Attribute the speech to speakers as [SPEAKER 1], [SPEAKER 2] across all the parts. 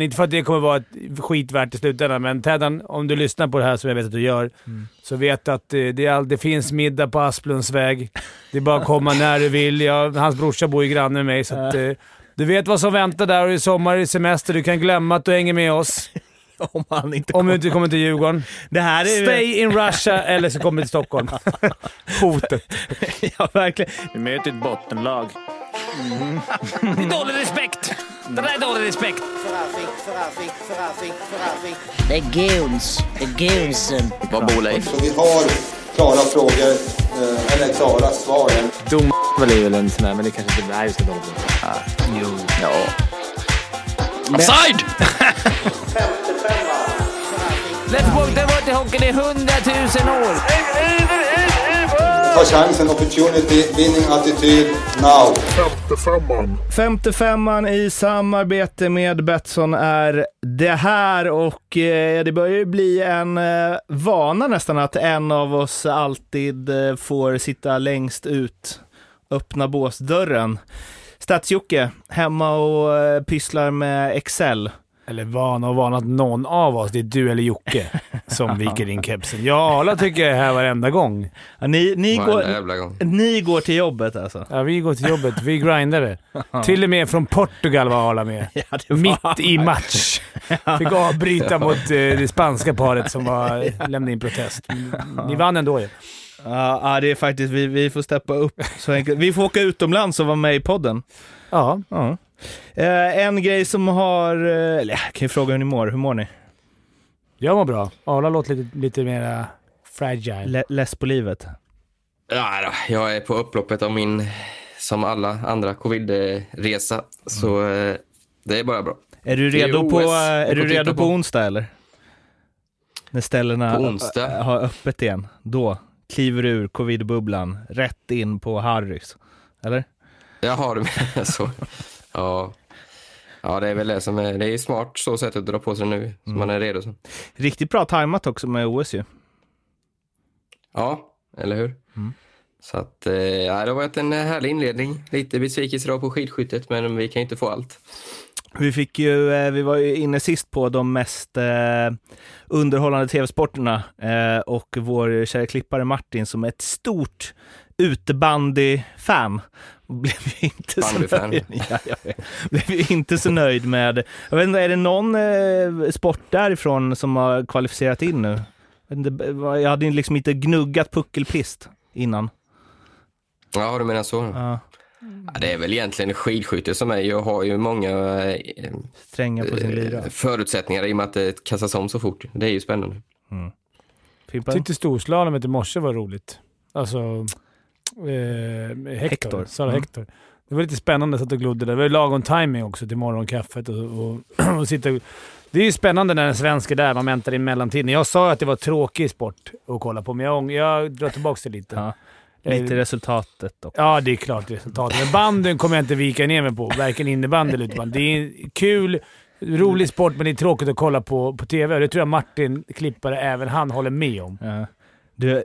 [SPEAKER 1] Inte för att det kommer vara ett skitvärt i slutändan, men Teddan, om du lyssnar på det här som jag vet att du gör,
[SPEAKER 2] Mm.
[SPEAKER 1] så vet att eh, det, all, det finns middag på Asplunds väg. Det är bara att komma när du vill. Jag, hans brorsa bor ju granne med mig, så att, eh, du vet vad som väntar där och i sommar, i semester. Du kan glömma att du hänger med oss.
[SPEAKER 2] Om han inte
[SPEAKER 1] Om du inte kommer till Djurgården.
[SPEAKER 2] Det här är
[SPEAKER 1] Stay in Russia eller så kommer du till Stockholm. Hotet.
[SPEAKER 2] ja, verkligen.
[SPEAKER 1] Vi möter ett bottenlag. Det är dålig respekt! Det där är dålig respekt.
[SPEAKER 3] Det är goons. Det är goonsen.
[SPEAKER 4] Vad bor Leif?
[SPEAKER 5] Så vi har klara frågor, eh, eller klara svar.
[SPEAKER 6] Dom är väl en sån där, men det kanske inte är så dåligt.
[SPEAKER 4] Jo. Ja. Offside!
[SPEAKER 1] Let's walk the water hockey i hundratusen år.
[SPEAKER 5] Ta chansen, opportunity, winning attityd, now.
[SPEAKER 2] 55an i samarbete med Betsson är det här och eh, det börjar ju bli en eh, vana nästan att en av oss alltid eh, får sitta längst ut, öppna båsdörren. Stats-Jocke, hemma och eh, pysslar med Excel.
[SPEAKER 1] Eller vana och vana att någon av oss, det är du eller Jocke, som viker in kepsen. Jag och Arla tycker jag är här varenda gång.
[SPEAKER 2] Ja, ni, ni,
[SPEAKER 4] Varenda
[SPEAKER 2] går,
[SPEAKER 4] gång.
[SPEAKER 2] ni går till jobbet alltså?
[SPEAKER 1] Ja, vi går till jobbet. Vi grindar det. Till och med från Portugal var Arla med.
[SPEAKER 2] Ja, var-
[SPEAKER 1] Mitt i match. Fick avbryta mot eh, det spanska paret som var, lämnade in protest. Ni vann ändå ju.
[SPEAKER 2] Ja, ja, det är faktiskt, vi, vi får steppa upp så enkelt. Vi får åka utomlands och vara med i podden.
[SPEAKER 1] Ja.
[SPEAKER 2] Ja. Eh, en grej som har, eh, eller jag kan ju fråga hur ni mår. Hur mår ni?
[SPEAKER 1] Jag mår bra. Arla låter lite, lite mer fragile.
[SPEAKER 2] Le- less på livet?
[SPEAKER 4] Ja, jag är på upploppet av min, som alla andra, covid-resa. Så eh, det är bara bra.
[SPEAKER 2] Är du redo, på,
[SPEAKER 4] OS.
[SPEAKER 2] eh,
[SPEAKER 4] Vi
[SPEAKER 2] är du redo på
[SPEAKER 4] på.
[SPEAKER 2] onsdag eller? När ställena
[SPEAKER 4] På
[SPEAKER 2] har öppet igen. Då kliver du ur covid-bubblan rätt in på Harrys. Eller?
[SPEAKER 4] Jag har det med så. Ja. ja, det är väl det som är, det är smart så sätt att dra på sig nu, så man är redo. Så.
[SPEAKER 2] Riktigt bra tajmat också med OS ju.
[SPEAKER 4] Ja, eller hur?
[SPEAKER 2] Mm.
[SPEAKER 4] Så att, eh, ja, det har varit en härlig inledning. Lite besvikelse idag på skidskyttet, men vi kan ju inte få allt.
[SPEAKER 2] Vi fick ju, eh, vi var ju inne sist på de mest eh, underhållande tv-sporterna eh, och vår kära klippare Martin som är ett stort utebandy-fan blev ju inte så nöjd. Ja, jag vet. blev ju inte så nöjd med, jag vet inte, är det någon eh, sport därifrån som har kvalificerat in nu? Jag hade ju liksom inte gnuggat puckelpist innan.
[SPEAKER 4] Ja, du menar så?
[SPEAKER 2] Ja,
[SPEAKER 4] Ja, det är väl egentligen skidskytte som är. Jag har ju många eh,
[SPEAKER 2] stränga på sin lyra.
[SPEAKER 4] eh, förutsättningar i och med att det kastas om så fort. Det är ju spännande.
[SPEAKER 2] Fimpen?
[SPEAKER 1] tyckte storslalomet i morse var roligt. Alltså... Eh, Hector. Sara
[SPEAKER 2] Mm.
[SPEAKER 1] Hector. Det var lite spännande, satt och glodde där. Det var ju lagom timing också till morgonkaffet och, och, och sitta... Det är ju spännande när en svensk är där, man väntar i mellantiden. Jag sa att det var tråkig sport att kolla på, men jag, jag drar tillbaka det lite.
[SPEAKER 2] Ja.
[SPEAKER 1] Eh,
[SPEAKER 2] Lite resultatet också.
[SPEAKER 1] Ja, det är klart resultatet. Men bandyn kommer jag inte vika ner mig på. Varken innebandy eller utebandy. Det är kul, rolig sport, men det är tråkigt att kolla på på TV. Det tror jag Martin, klippare, även han håller med om.
[SPEAKER 2] Ja. Du,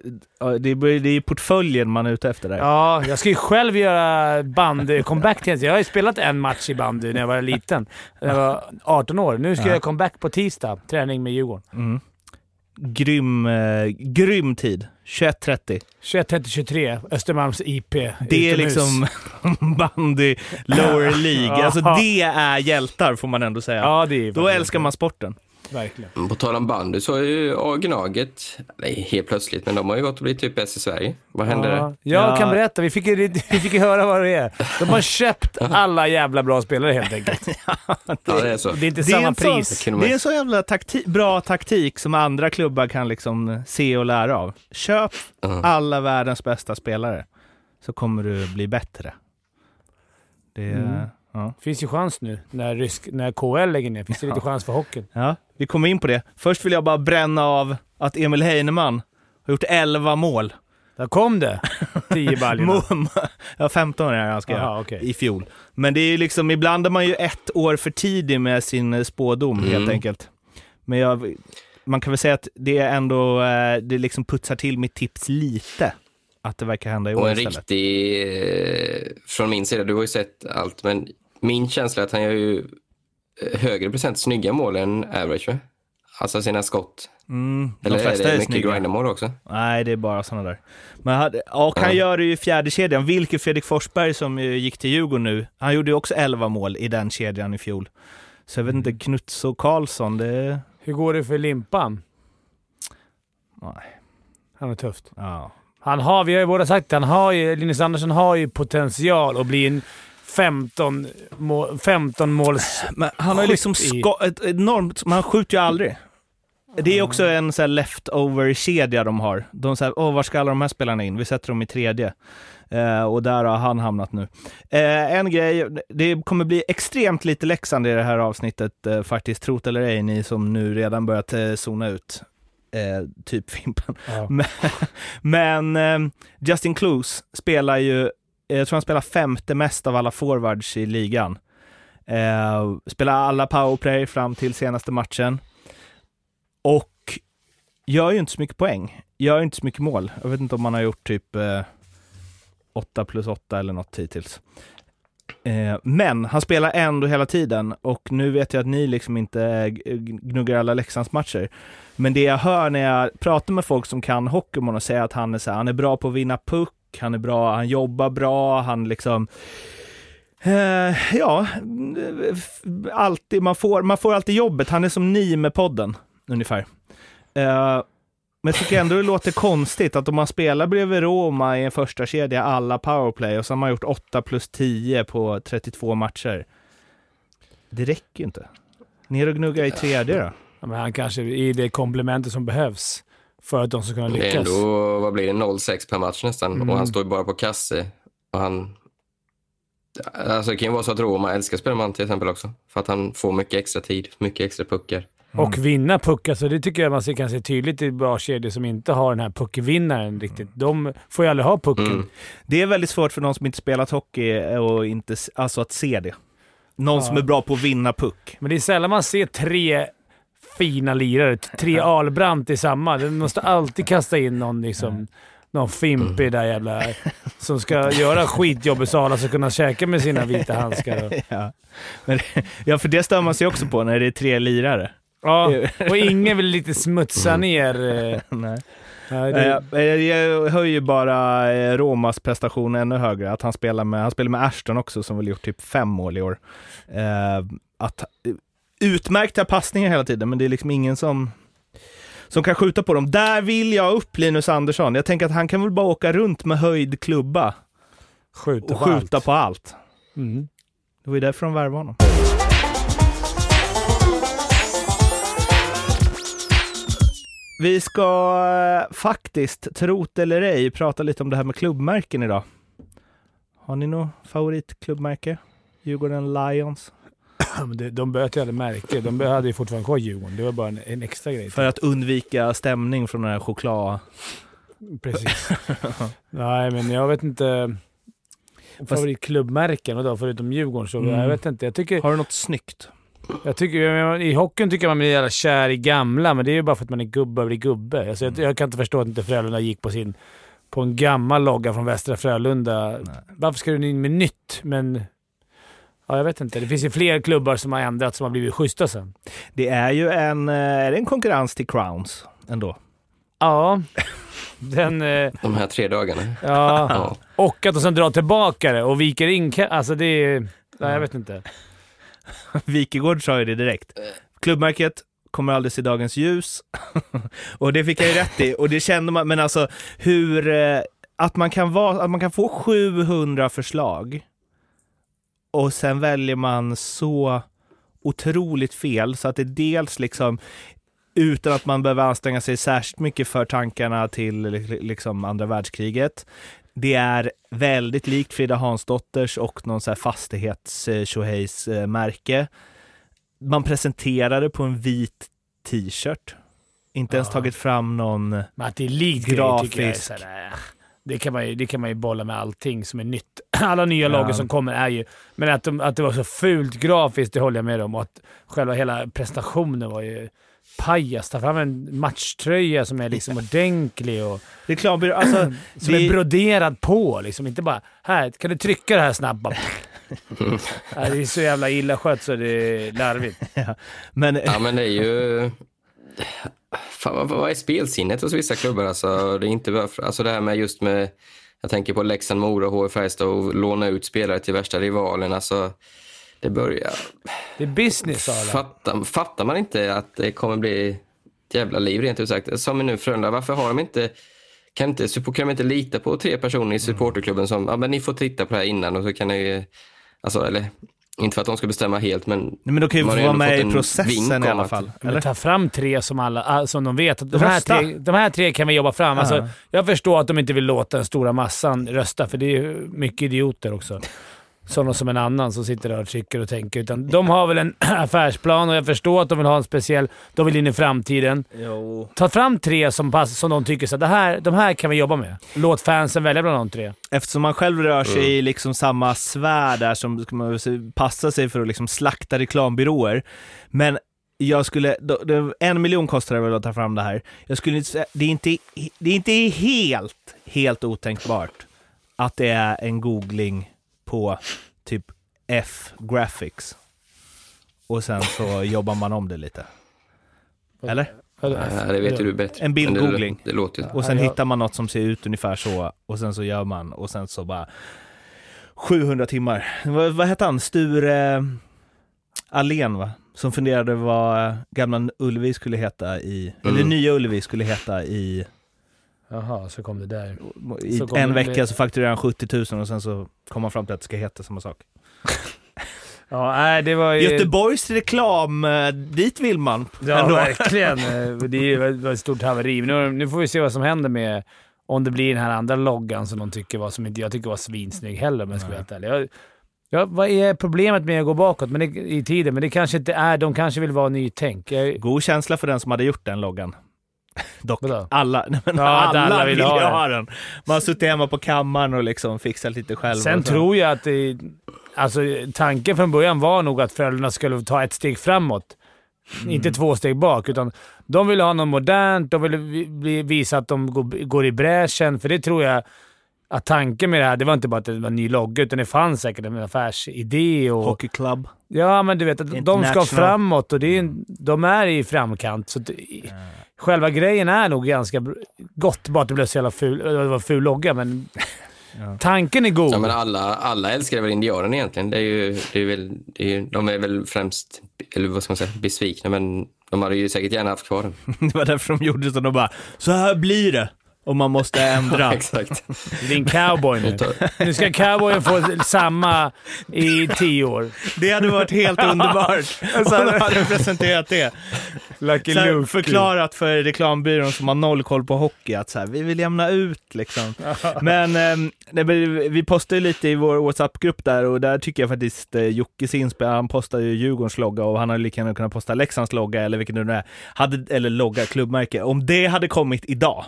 [SPEAKER 2] det, är, det är portföljen man är ute efter där.
[SPEAKER 1] Ja, jag ska ju själv göra bandy-comeback Jag har ju spelat en match i bandy när jag var liten. När jag var 18 år. Nu ska jag göra comeback på tisdag. Träning med Djurgården.
[SPEAKER 2] Mm. Grym, eh, grym tid. 21.30.
[SPEAKER 1] 21-23, Östermalms IP.
[SPEAKER 2] Det är
[SPEAKER 1] utomhus.
[SPEAKER 2] liksom bandy lower League. Alltså det är hjältar får man ändå säga.
[SPEAKER 1] Ja, det är
[SPEAKER 2] Då älskar man sporten.
[SPEAKER 1] Verkligen.
[SPEAKER 4] På tal om bandy så är ju ja, Gnaget, nej, helt plötsligt, men de har ju gått och blivit typ bäst i Sverige. Vad hände
[SPEAKER 1] Ja,
[SPEAKER 4] där?
[SPEAKER 1] jag
[SPEAKER 2] Ja.
[SPEAKER 1] kan berätta. Vi fick, ju, vi fick ju höra vad det är. De har köpt alla jävla bra spelare helt enkelt.
[SPEAKER 4] Ja, det är så.
[SPEAKER 1] Det är inte
[SPEAKER 2] Det är,
[SPEAKER 1] samma
[SPEAKER 2] sån,
[SPEAKER 1] pris.
[SPEAKER 4] De-
[SPEAKER 2] det är en så jävla takti- bra taktik som andra klubbar kan liksom se och lära av. Köp
[SPEAKER 4] Ja.
[SPEAKER 2] alla världens bästa spelare så kommer du bli bättre. Det,
[SPEAKER 1] Mm.
[SPEAKER 2] Ja.
[SPEAKER 1] finns ju chans nu när, rysk, när KL lägger ner. Finns det lite chans för hockeyn?
[SPEAKER 2] Ja, vi kommer in på det. Först vill jag bara bränna av att Emil Heinemann har gjort 11 mål.
[SPEAKER 1] Där kom det! 10 baljorna.
[SPEAKER 2] Ja, 15 är han ska göra
[SPEAKER 1] okej.
[SPEAKER 2] i fjol. Men det är ju liksom, ibland är man ju ett år för tidig med sin eh, spådom helt
[SPEAKER 4] Mm.
[SPEAKER 2] enkelt. Men jag, man kan väl säga att det är ändå, eh, det liksom putsar till mitt tips lite. Att det verkar hända i år
[SPEAKER 4] Och en
[SPEAKER 2] istället.
[SPEAKER 4] riktig, eh, från min sida, du har ju sett allt, men min känsla är att han gör ju eh, högre procent snygga mål än average, va? Alltså sina skott.
[SPEAKER 2] Mm, de
[SPEAKER 4] Eller är
[SPEAKER 2] flesta
[SPEAKER 4] det
[SPEAKER 2] är
[SPEAKER 4] mycket grindermål också?
[SPEAKER 2] Nej, det är bara sådana där. Men hade, och han
[SPEAKER 4] Ja.
[SPEAKER 2] gör det ju i fjärde kedjan. Vilket Fredrik Forsberg som gick till Djurgården nu, han gjorde ju också 11 mål i den kedjan i fjol. Så jag vet inte, Knuts och Karlsson, det...
[SPEAKER 1] Hur går det för Limpan?
[SPEAKER 2] Nej.
[SPEAKER 1] Han är tufft.
[SPEAKER 2] Ja.
[SPEAKER 1] Han har, vi har ju båda sagt det, han har ju, Linus Andersson har ju potential att bli en 15, mål, 15 måls...
[SPEAKER 2] Men han har ju liksom ett enormt... Man skjuter ju aldrig. Det är också en så här leftover-kedja de har. De säger, åh, var ska alla de här spelarna in? Vi sätter dem i tredje. Eh, och där har han hamnat nu. Eh, en grej, det kommer bli extremt lite Leksand i det här avsnittet eh, faktiskt, trot eller ej, ni som nu redan börjat eh, zona ut. Eh, typ Fimpen.
[SPEAKER 1] Ja.
[SPEAKER 2] Men, men eh, Justin Clues spelar ju, jag tror han spelar femte mest av alla forwards i ligan. Eh, spelar alla powerplay fram till senaste matchen. Och gör ju inte så mycket poäng. Gör ju inte så mycket mål. Jag vet inte om man har gjort typ eh, 8 plus 8 eller något hittills. Eh, men han spelar ändå hela tiden och nu vet jag att ni liksom inte gnuggar alla Leksandsmatcher. Men det jag hör när jag pratar med folk som kan Hockeymål och säger att han är, så här, han är bra på att vinna puck, han är bra, han jobbar bra, han liksom Eh, ja, eh, alltid, man, får, man får alltid jobbet. Han är som ni med podden, ungefär. Eh, men jag tycker ändå det låter konstigt att om man spelar bredvid Roma i en första kedja alla powerplay och så har man gjort 8 plus 10 på 32 matcher. Det räcker ju inte. Ner och gnugga i tredje då.
[SPEAKER 1] Ja, Men han kanske i det komplementet som behövs för att de ska kunna
[SPEAKER 4] Det är
[SPEAKER 1] lyckas.
[SPEAKER 4] ändå, vad blir det, 0,6 per match nästan.
[SPEAKER 1] Mm.
[SPEAKER 4] Och han står ju bara på kasse. Och han... Alltså det kan ju vara så att Roma älskar att spela man till exempel också. För att han får mycket extra tid, mycket extra puckar.
[SPEAKER 1] Och vinna puckar, så det tycker jag man ser, kan se tydligt i bra kedjor som inte har den här puckvinnaren riktigt. De får ju aldrig ha pucken.
[SPEAKER 4] Mm.
[SPEAKER 2] Det är väldigt svårt för någon som inte spelat hockey och inte, alltså att se det. Någon
[SPEAKER 1] Ja.
[SPEAKER 2] som är bra på att vinna puck.
[SPEAKER 1] Men det är sällan man ser tre fina lirare, tre Ahlbrandt i samma. De måste alltid kasta in någon liksom, någon fimpig där jävla... Som ska göra skitjobb i Sala så kunna käka med sina vita handskar.
[SPEAKER 2] Ja. Men, ja, för det stör man sig också på när det är tre lirare.
[SPEAKER 1] ja, och ingen vill lite smutsa ner... eh,
[SPEAKER 2] Nej.
[SPEAKER 1] nej, det,
[SPEAKER 2] Eh, Jag höjer bara eh, Romas prestation ännu högre. Att han spelar med, han spelar med Ashton också som väl gjort typ fem mål i år. Eh, att, utmärkta passningar hela tiden, men det är liksom ingen som, som kan skjuta på dem. Där vill jag upp Linus Andersson. Jag tänker att han kan väl bara åka runt med höjd klubba
[SPEAKER 1] skjuta
[SPEAKER 2] och
[SPEAKER 1] på
[SPEAKER 2] skjuta
[SPEAKER 1] allt.
[SPEAKER 2] på allt.
[SPEAKER 1] Mm.
[SPEAKER 2] Det var ju därför de värvade honom. Vi ska eh, faktiskt, trot eller ej, prata lite om det här med klubbmärken idag. Har ni något favoritklubbmärke? Djurgården Lions?
[SPEAKER 1] De böt ju aldrig märke. De hade ju fortfarande kvar Djurgården. Det var bara en, en extra grej.
[SPEAKER 2] För att undvika stämning från den här choklad...
[SPEAKER 1] Precis. Nej, men jag vet inte. Favoritklubbmärken och då förutom Djurgården så
[SPEAKER 2] Mm.
[SPEAKER 1] jag vet inte. Jag tycker,
[SPEAKER 2] Har du något snyggt?
[SPEAKER 1] jag tycker, jag I hockeyn tycker jag man blir jävla kär i gamla, men det är ju bara för att man är gubbe och blir gubbe. Alltså, jag, jag kan inte förstå att inte Frölunda gick på sin på en gammal logga från Västra Frölunda. Varför ska du in med nytt? Men... Ja, jag vet inte. Det finns ju fler klubbar som har ändrat som har blivit schyssta sen.
[SPEAKER 2] Det är ju en, eh, är det en konkurrens till Crowns ändå.
[SPEAKER 1] Ja. Den... Eh,
[SPEAKER 4] De här tre dagarna.
[SPEAKER 1] ja.
[SPEAKER 4] Ja.
[SPEAKER 1] Och att de sen drar tillbaka det och viker in... Alltså det är... Nej, jag vet inte.
[SPEAKER 2] Wikegård sa ju det direkt. Klubbmärket kommer aldrig se dagens ljus. och det fick jag ju rätt i. Och det kände man, men alltså hur, eh, att man kan, vara, att man kan få 700 förslag och sen väljer man så otroligt fel så att det dels liksom utan att man behöver anstränga sig särskilt mycket för tankarna till li- liksom andra världskriget. Det är väldigt likt Frida Hansdotters och någon så här fastighets eh, märke. Man presenterar det på en vit t-shirt. Inte ens
[SPEAKER 1] Ja.
[SPEAKER 2] tagit fram någon...
[SPEAKER 1] Men att det är likt grejer tycker jag är
[SPEAKER 2] Grafisk.
[SPEAKER 1] Det kan, man ju, det kan man ju bolla med allting som är nytt. Alla nya
[SPEAKER 2] Ja.
[SPEAKER 1] lager som kommer är ju... Men att, de, att det var så fult grafiskt, det håller jag med om. Och att själva hela prestationen var ju pajas. Ta fram en matchtröja som är liksom ordentlig och
[SPEAKER 2] Reklambyrå, alltså,
[SPEAKER 1] som
[SPEAKER 2] det-
[SPEAKER 1] är broderad på. Liksom. Inte bara “Här, kan du trycka det här snabbt?” Nej, Det är så jävla illa skött så det är larvigt.
[SPEAKER 2] men
[SPEAKER 4] Ja, men det är ju... Fan, vad, vad är spelsinnet hos vissa klubbar? Alltså, det, är inte bara alltså det här med just med... Jag tänker på Leksand, Mora, HF Färjestad och låna ut spelare till värsta rivalen. Alltså, det börjar...
[SPEAKER 1] Det är business.
[SPEAKER 4] Fattar, fattar man inte att det kommer bli ett jävla liv rent ut sagt? Som nu Frölunda, varför har de inte... Kan, inte, kan de inte lita på tre personer i supporterklubben som, ja men ni får titta på det här innan och så kan ni. Alltså, eller, inte för att de ska bestämma helt, men...
[SPEAKER 2] Nej, men då kan ju få vara med i
[SPEAKER 4] en
[SPEAKER 2] processen i alla fall.
[SPEAKER 1] Men
[SPEAKER 2] Eller?
[SPEAKER 1] ta fram tre som, alla, ah, som de vet att de här,
[SPEAKER 2] Rösta.
[SPEAKER 1] tre, de här tre kan vi jobba fram. Alltså, jag förstår att de inte vill låta den stora massan rösta, för det är ju mycket idioter också. Sådana som en annan som sitter där och tycker och tänker. Utan de har väl en affärsplan och jag förstår att de vill ha en speciell... De vill in i framtiden.
[SPEAKER 2] Jo.
[SPEAKER 1] Ta fram tre som, pass, som de tycker så att det här, de här kan vi jobba med. Låt fansen välja bland de tre.
[SPEAKER 2] Eftersom man själv rör sig i liksom samma sfär där som ska man passa sig för att liksom slakta reklambyråer. Men jag skulle, då, då, en miljon kostar det väl att ta fram det här. Jag skulle inte det är inte, det är inte helt, helt otänkbart att det är en googling på typ F graphics. Och sen så jobbar man om det lite. Eller?
[SPEAKER 4] Ja, det vet ju du bättre.
[SPEAKER 2] En
[SPEAKER 4] Men det-
[SPEAKER 2] bildgoogling.
[SPEAKER 4] Det, låter ju...
[SPEAKER 2] Och sen hittar man något som ser ut ungefär så och sen så gör man och sen så bara 700 timmar. Vad, vad hette han? Sture Allén va? Som funderade vad gamla Ullevi skulle heta i, eller
[SPEAKER 4] Mm.
[SPEAKER 2] nya Ullevi skulle heta i,
[SPEAKER 1] Jaha, så kom det där.
[SPEAKER 2] i en
[SPEAKER 1] det-
[SPEAKER 2] vecka så fakturerade han 70 000 och sen så kom man fram till att det ska heta samma sak.
[SPEAKER 1] Ja, nej, det var ju...
[SPEAKER 2] Göteborgs reklam, eh, dit vill man.
[SPEAKER 1] Ja,
[SPEAKER 2] ändå.
[SPEAKER 1] verkligen. Eh, Det är ju ett stort haveri. Nu, nu får vi se vad som händer med om det blir den här andra loggan som de tycker var, som inte jag tycker var svinsnygg heller om jag ska vara helt ärlig. Ja, vad är problemet med att gå bakåt men det, i tiden? Men det kanske inte är... De kanske vill vara nytänk. Jag,
[SPEAKER 2] God känsla för den som hade gjort den loggan. Dock,
[SPEAKER 1] Vadå?
[SPEAKER 2] alla, nej, men
[SPEAKER 1] Ja,
[SPEAKER 2] alla,
[SPEAKER 1] alla
[SPEAKER 2] vill
[SPEAKER 1] vill
[SPEAKER 2] ju
[SPEAKER 1] ha den.
[SPEAKER 2] ha den. Man har suttit hemma på kammaren och liksom fixat lite själv.
[SPEAKER 1] sen
[SPEAKER 2] och så.
[SPEAKER 1] tror jag att det, alltså, tanken från början var nog att Frölunda skulle ta ett steg framåt.
[SPEAKER 2] Mm.
[SPEAKER 1] Inte två steg bak, utan de ville ha något modernt. De ville vi- vi- visa att de går, går i bräschen, för det tror jag att tanken med det här, det var inte bara att det var en ny logga, utan det fanns säkert en affärsidé. Och,
[SPEAKER 2] Hockey club.
[SPEAKER 1] ja, men du vet att de ska framåt och det är, en- de är i framkant. Så att, i- Själva grejen är nog ganska gott, bara att det blev så jävla ful, det var ful logga, men tanken är god.
[SPEAKER 4] Ja, men alla, alla älskar väl indianen egentligen. Det är ju, det är väl, det är ju, de är väl främst, eller vad ska man säga, besvikna, men de hade ju säkert gärna haft kvar den.
[SPEAKER 2] Det var därför de gjorde så. De bara, så här blir det. Och man måste ändra.
[SPEAKER 4] Exakt.
[SPEAKER 1] Det är en cowboy nu. Nu ska cowboyen få samma i tio år.
[SPEAKER 2] Det hade varit helt underbart om de hade presenterat det.
[SPEAKER 1] Lucky
[SPEAKER 2] Så här, förklarat för reklambyrån som har noll koll på hockey att så här, vi vill jämna ut liksom. Men, men vi postar ju lite i vår WhatsApp-grupp där och där tycker jag faktiskt eh, Jockes inspel, han postar ju Djurgårdens logga och han hade lika gärna kunnat posta Leksands logga eller vilken det nu är. Hade, eller logga, klubbmärke. Om det hade kommit idag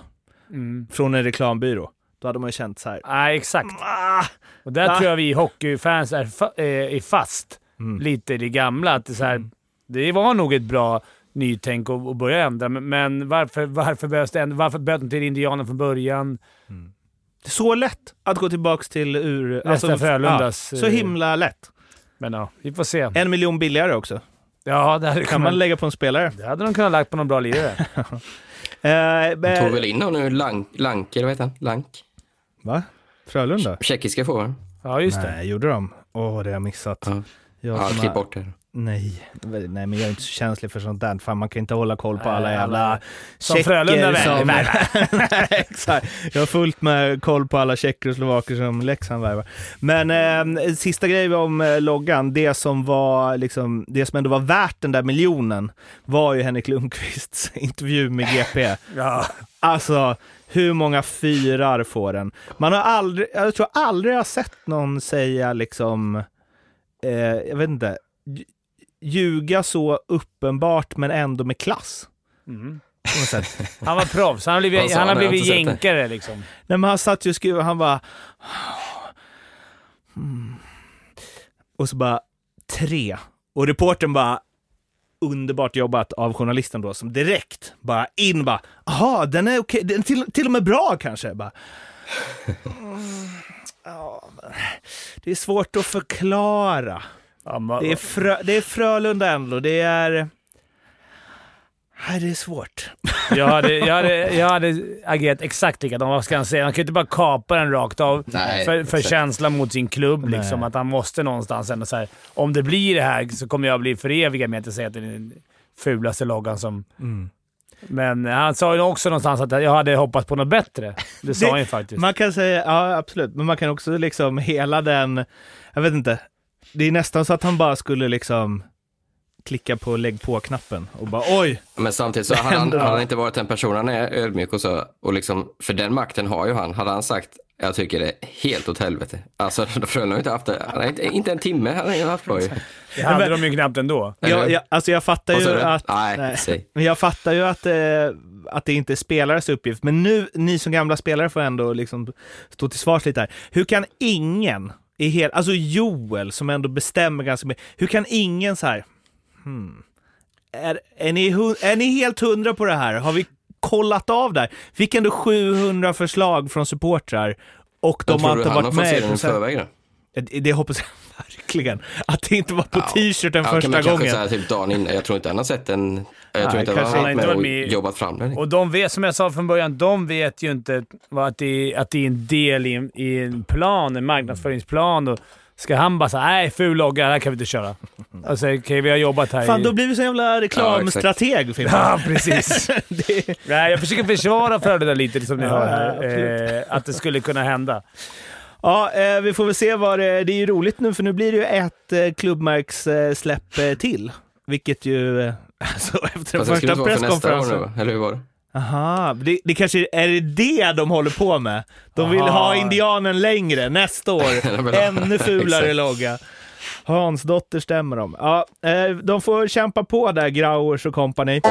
[SPEAKER 1] Mm.
[SPEAKER 2] från en reklambyrå, då hade man ju känt så här.
[SPEAKER 1] Nej, exakt.
[SPEAKER 2] Ah,
[SPEAKER 1] Och där
[SPEAKER 2] Va?
[SPEAKER 1] tror jag vi hockeyfans är, fa- eh, är fast
[SPEAKER 2] Mm.
[SPEAKER 1] lite i det gamla. Att det, så här, det var nog ett bra nytänk att, att börja ändra, men, men varför, varför behövs det ändra? Varför böt de till indianen från början?
[SPEAKER 2] det är så lätt att gå tillbaks till ur...
[SPEAKER 1] Västra Frölundas,
[SPEAKER 2] ja, så
[SPEAKER 1] eh,
[SPEAKER 2] himla lätt.
[SPEAKER 1] Men ja, vi får se.
[SPEAKER 2] En miljon billigare också.
[SPEAKER 1] Ja, det hade,
[SPEAKER 2] Kan man lägga på en spelare.
[SPEAKER 1] det hade de kunnat lagt på någon bra lirare.
[SPEAKER 2] Eh,
[SPEAKER 4] De tog
[SPEAKER 2] men-
[SPEAKER 4] väl in någon nu, Lank, Lank eller vad heter han? Lank?
[SPEAKER 2] Va? Frölunda?
[SPEAKER 4] Tjeckiska forward.
[SPEAKER 1] Ja, just det.
[SPEAKER 2] Nej, gjorde de? Åh, det har jag missat.
[SPEAKER 4] Ja.
[SPEAKER 2] Jag
[SPEAKER 4] Ja, klipp bort det.
[SPEAKER 2] Nej, nej, men jag är inte så känslig för sånt där. Fan, man kan inte hålla koll på
[SPEAKER 1] Nej,
[SPEAKER 2] alla jävla
[SPEAKER 1] alla- som
[SPEAKER 2] tjecker
[SPEAKER 1] Frölunda
[SPEAKER 2] som-
[SPEAKER 1] värvar.
[SPEAKER 2] Nej, Exakt. Jag har fullt med koll på alla tjecker och slovaker som Leksand värvar. Men eh, sista grejen om eh, loggan, det som var liksom, det som ändå var värt den där miljonen var ju Henrik Lundqvists intervju med GP.
[SPEAKER 1] Ja.
[SPEAKER 2] Alltså, hur många fyrar får den? Man har aldrig, jag tror aldrig jag har sett någon säga liksom, eh, jag vet inte, ljuga så uppenbart men ändå med klass.
[SPEAKER 1] Mm. Han var proffs. Han har blivit, han har blivit jänkare liksom.
[SPEAKER 2] Nej, men han satt ju och skrev, han bara... Hmm. Och så bara, tre. Och reportern bara, underbart jobbat av journalisten då, som direkt bara in bara, aha, den är okej, den är till, till och med bra kanske. Bara, mm, det är svårt att förklara.
[SPEAKER 1] Ja,
[SPEAKER 2] Det är, frö, det är Frölunda ändå, det är... Nej, det är svårt.
[SPEAKER 1] Jag hade, jag, hade, jag hade agerat exakt likadant. Vad ska han säga? Han kan ju inte bara kapa den rakt av
[SPEAKER 4] Nej,
[SPEAKER 1] för, för känslan mot sin klubb. Liksom, att han måste någonstans ändå så här, Om det blir det här så kommer jag bli förevigad med att jag säger att det är den fulaste loggan som...
[SPEAKER 2] Mm.
[SPEAKER 1] Men han sa ju också någonstans att jag hade hoppats på något bättre. Det sa
[SPEAKER 2] Det-
[SPEAKER 1] han ju faktiskt.
[SPEAKER 2] Man kan säga, ja absolut, men man kan också liksom hela den, jag vet inte, det är nästan så att han bara skulle liksom klicka på lägg på-knappen och bara oj,
[SPEAKER 4] Men samtidigt så hade han, han inte varit den personen han är, ödmjuk och så, och liksom, för den makten har ju han. Hade han sagt, jag tycker det är helt åt helvete. Alltså, då Frölunda har inte haft det, han har inte, inte en timme han haft på ju.
[SPEAKER 1] Det hade
[SPEAKER 2] men-
[SPEAKER 1] de ju knappt ändå.
[SPEAKER 2] Jag, jag, alltså jag fattar ju att,
[SPEAKER 4] Nej, säg.
[SPEAKER 2] men jag fattar ju att, eh, att det inte är spelares uppgift, men nu, ni som gamla spelare får ändå liksom stå till svars lite här. Hur kan ingen, i hel, alltså Joel som ändå bestämmer ganska mycket, hur kan ingen så här, hmm, är, är, ni, är ni helt hundra på det här? Har vi kollat av där? Fick ändå 700 förslag från supportrar och de har
[SPEAKER 4] tror du
[SPEAKER 2] inte varit med.
[SPEAKER 4] i
[SPEAKER 2] sen-
[SPEAKER 4] förväg
[SPEAKER 2] det, det hoppas jag verkligen. Att det inte var på
[SPEAKER 4] Ja.
[SPEAKER 2] t-shirten
[SPEAKER 4] Ja,
[SPEAKER 2] första gången.
[SPEAKER 4] här, typ dagen innan. Jag tror inte han har sett den. Jag tror inte
[SPEAKER 2] kanske
[SPEAKER 4] han har med och
[SPEAKER 1] med
[SPEAKER 4] jobbat fram den.
[SPEAKER 1] Och de vet, som jag sa från början, de vet ju inte att, det är, att det är en del i, en- i en plan, en marknadsföringsplan. Och ska han bara säga nej, ful logga, det här kan vi inte köra. Alltså, okej, vi har jobbat här
[SPEAKER 2] Fan,
[SPEAKER 1] i...
[SPEAKER 2] då blir vi så jävla reklamstrateg. Fimpen.
[SPEAKER 1] Ja, precis.
[SPEAKER 2] det,
[SPEAKER 1] nej, jag försöker försvara Frölunda lite, som ni
[SPEAKER 2] Ja,
[SPEAKER 1] hör
[SPEAKER 2] ja,
[SPEAKER 1] här. Eh, att det skulle kunna hända.
[SPEAKER 2] ja, eh, vi får väl se vad det... Det är ju roligt nu, för nu blir det ju ett eh, klubbmärkssläpp eh, till. Vilket ju... Alltså, efter den
[SPEAKER 4] Fast
[SPEAKER 2] första
[SPEAKER 4] för nu,
[SPEAKER 2] presskonferensen...
[SPEAKER 4] va? eller hur var det?
[SPEAKER 2] Aha, det, det kanske är det det de håller på med. De vill
[SPEAKER 1] Aha.
[SPEAKER 2] ha indianen längre nästa år. Ännu fulare logga. Hansdotter stämmer de. Ja, eh, de får kämpa på där, Grauers och company.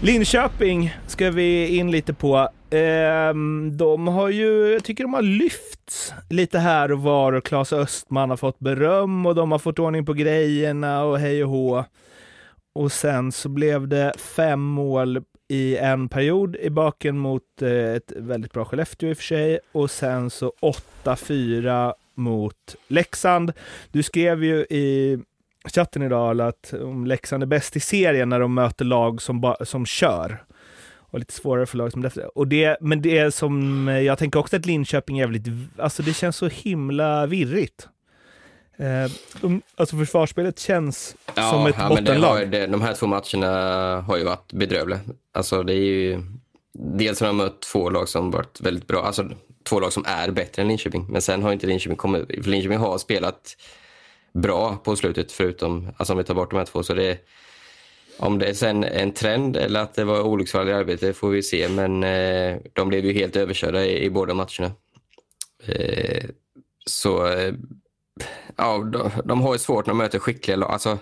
[SPEAKER 2] Linköping ska vi in lite på. Ehm, de har ju, jag tycker de har lyfts lite här och var och Claes Östman har fått beröm och de har fått ordning på grejerna och hej och hå. Och sen så blev det fem mål i en period i baken mot eh, ett väldigt bra Skellefteå i och för sig. Och sen så 8-4 mot Leksand. Du skrev ju i chatten idag att om Leksand är bäst i serien när de möter lag som, som kör. Och lite svårare för lag som därefter. Och det, men det är som, jag tänker också att Linköping är jävligt, alltså det känns så himla virrigt. Eh, de, alltså försvarsspelet känns som ett
[SPEAKER 4] men det
[SPEAKER 2] bottenlag.
[SPEAKER 4] det, de här två matcherna har ju varit bedrövliga. Alltså det är ju, dels har de mött två lag som varit väldigt bra, alltså två lag som är bättre än Linköping. Men sen har inte Linköping kommit, för Linköping har spelat bra på slutet förutom, alltså om vi tar bort de här två. Så det är, om det är sen en trend eller att det var olycksfall i arbetet får vi se. Men eh, de blev ju helt överkörda i, i båda matcherna. Eh, så eh, ja, de, de har ju svårt när de möter skickliga lag. Alltså,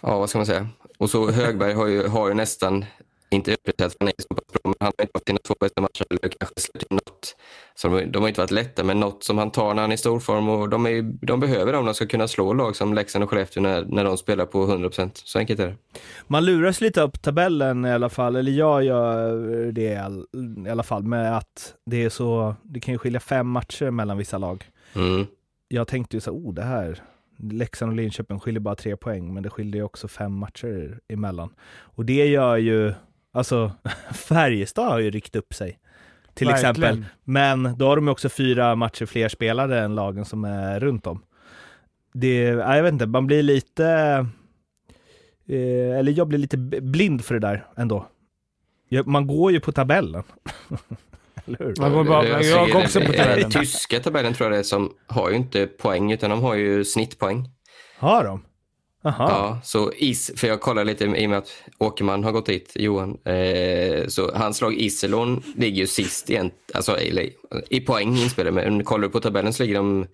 [SPEAKER 4] ja, vad ska man säga? Och så Högberg har ju, har ju nästan, inte för han är så pass bra, men han har inte varit sina två bästa matcher eller kanske släppt in något. Så de, de har inte varit lätta, men något som han tar när han är i stor form och de, är, de behöver dem. De ska kunna slå lag som Leksand och Skellefteå när, när de spelar på 100%. Så enkelt är det.
[SPEAKER 2] Man luras lite upp tabellen i alla fall, eller jag gör det i alla fall, med att det är så, det kan ju skilja fem matcher mellan vissa lag.
[SPEAKER 4] Mm.
[SPEAKER 2] Jag tänkte ju så, oh det här, Leksand och Linköping skiljer bara tre poäng, men det skiljer ju också fem matcher emellan. Och det gör ju, alltså Färjestad har ju ryckt upp sig. Till
[SPEAKER 1] Verkligen.
[SPEAKER 2] exempel. Men då har de ju också fyra matcher fler spelare än lagen som är runt om. Det, ja, jag vet inte, man blir lite, eh, eller jag blir lite blind för det där ändå. Jag, man går ju på tabellen. eller hur?
[SPEAKER 1] Man går bara, jag
[SPEAKER 4] ser
[SPEAKER 1] går också
[SPEAKER 4] det-
[SPEAKER 1] på
[SPEAKER 4] det-
[SPEAKER 1] tabellen.
[SPEAKER 4] Tyska tabellen tror jag det är som har ju inte poäng utan de har ju snittpoäng.
[SPEAKER 2] Har de? Aha.
[SPEAKER 4] Ja, så is, för jag kollar lite i och med att Åkerman har gått dit, Johan. Eh, så hans lag Iselon ligger ju sist igen, alltså, eller, i poäng inspelade. Men kollar du på tabellen så ligger de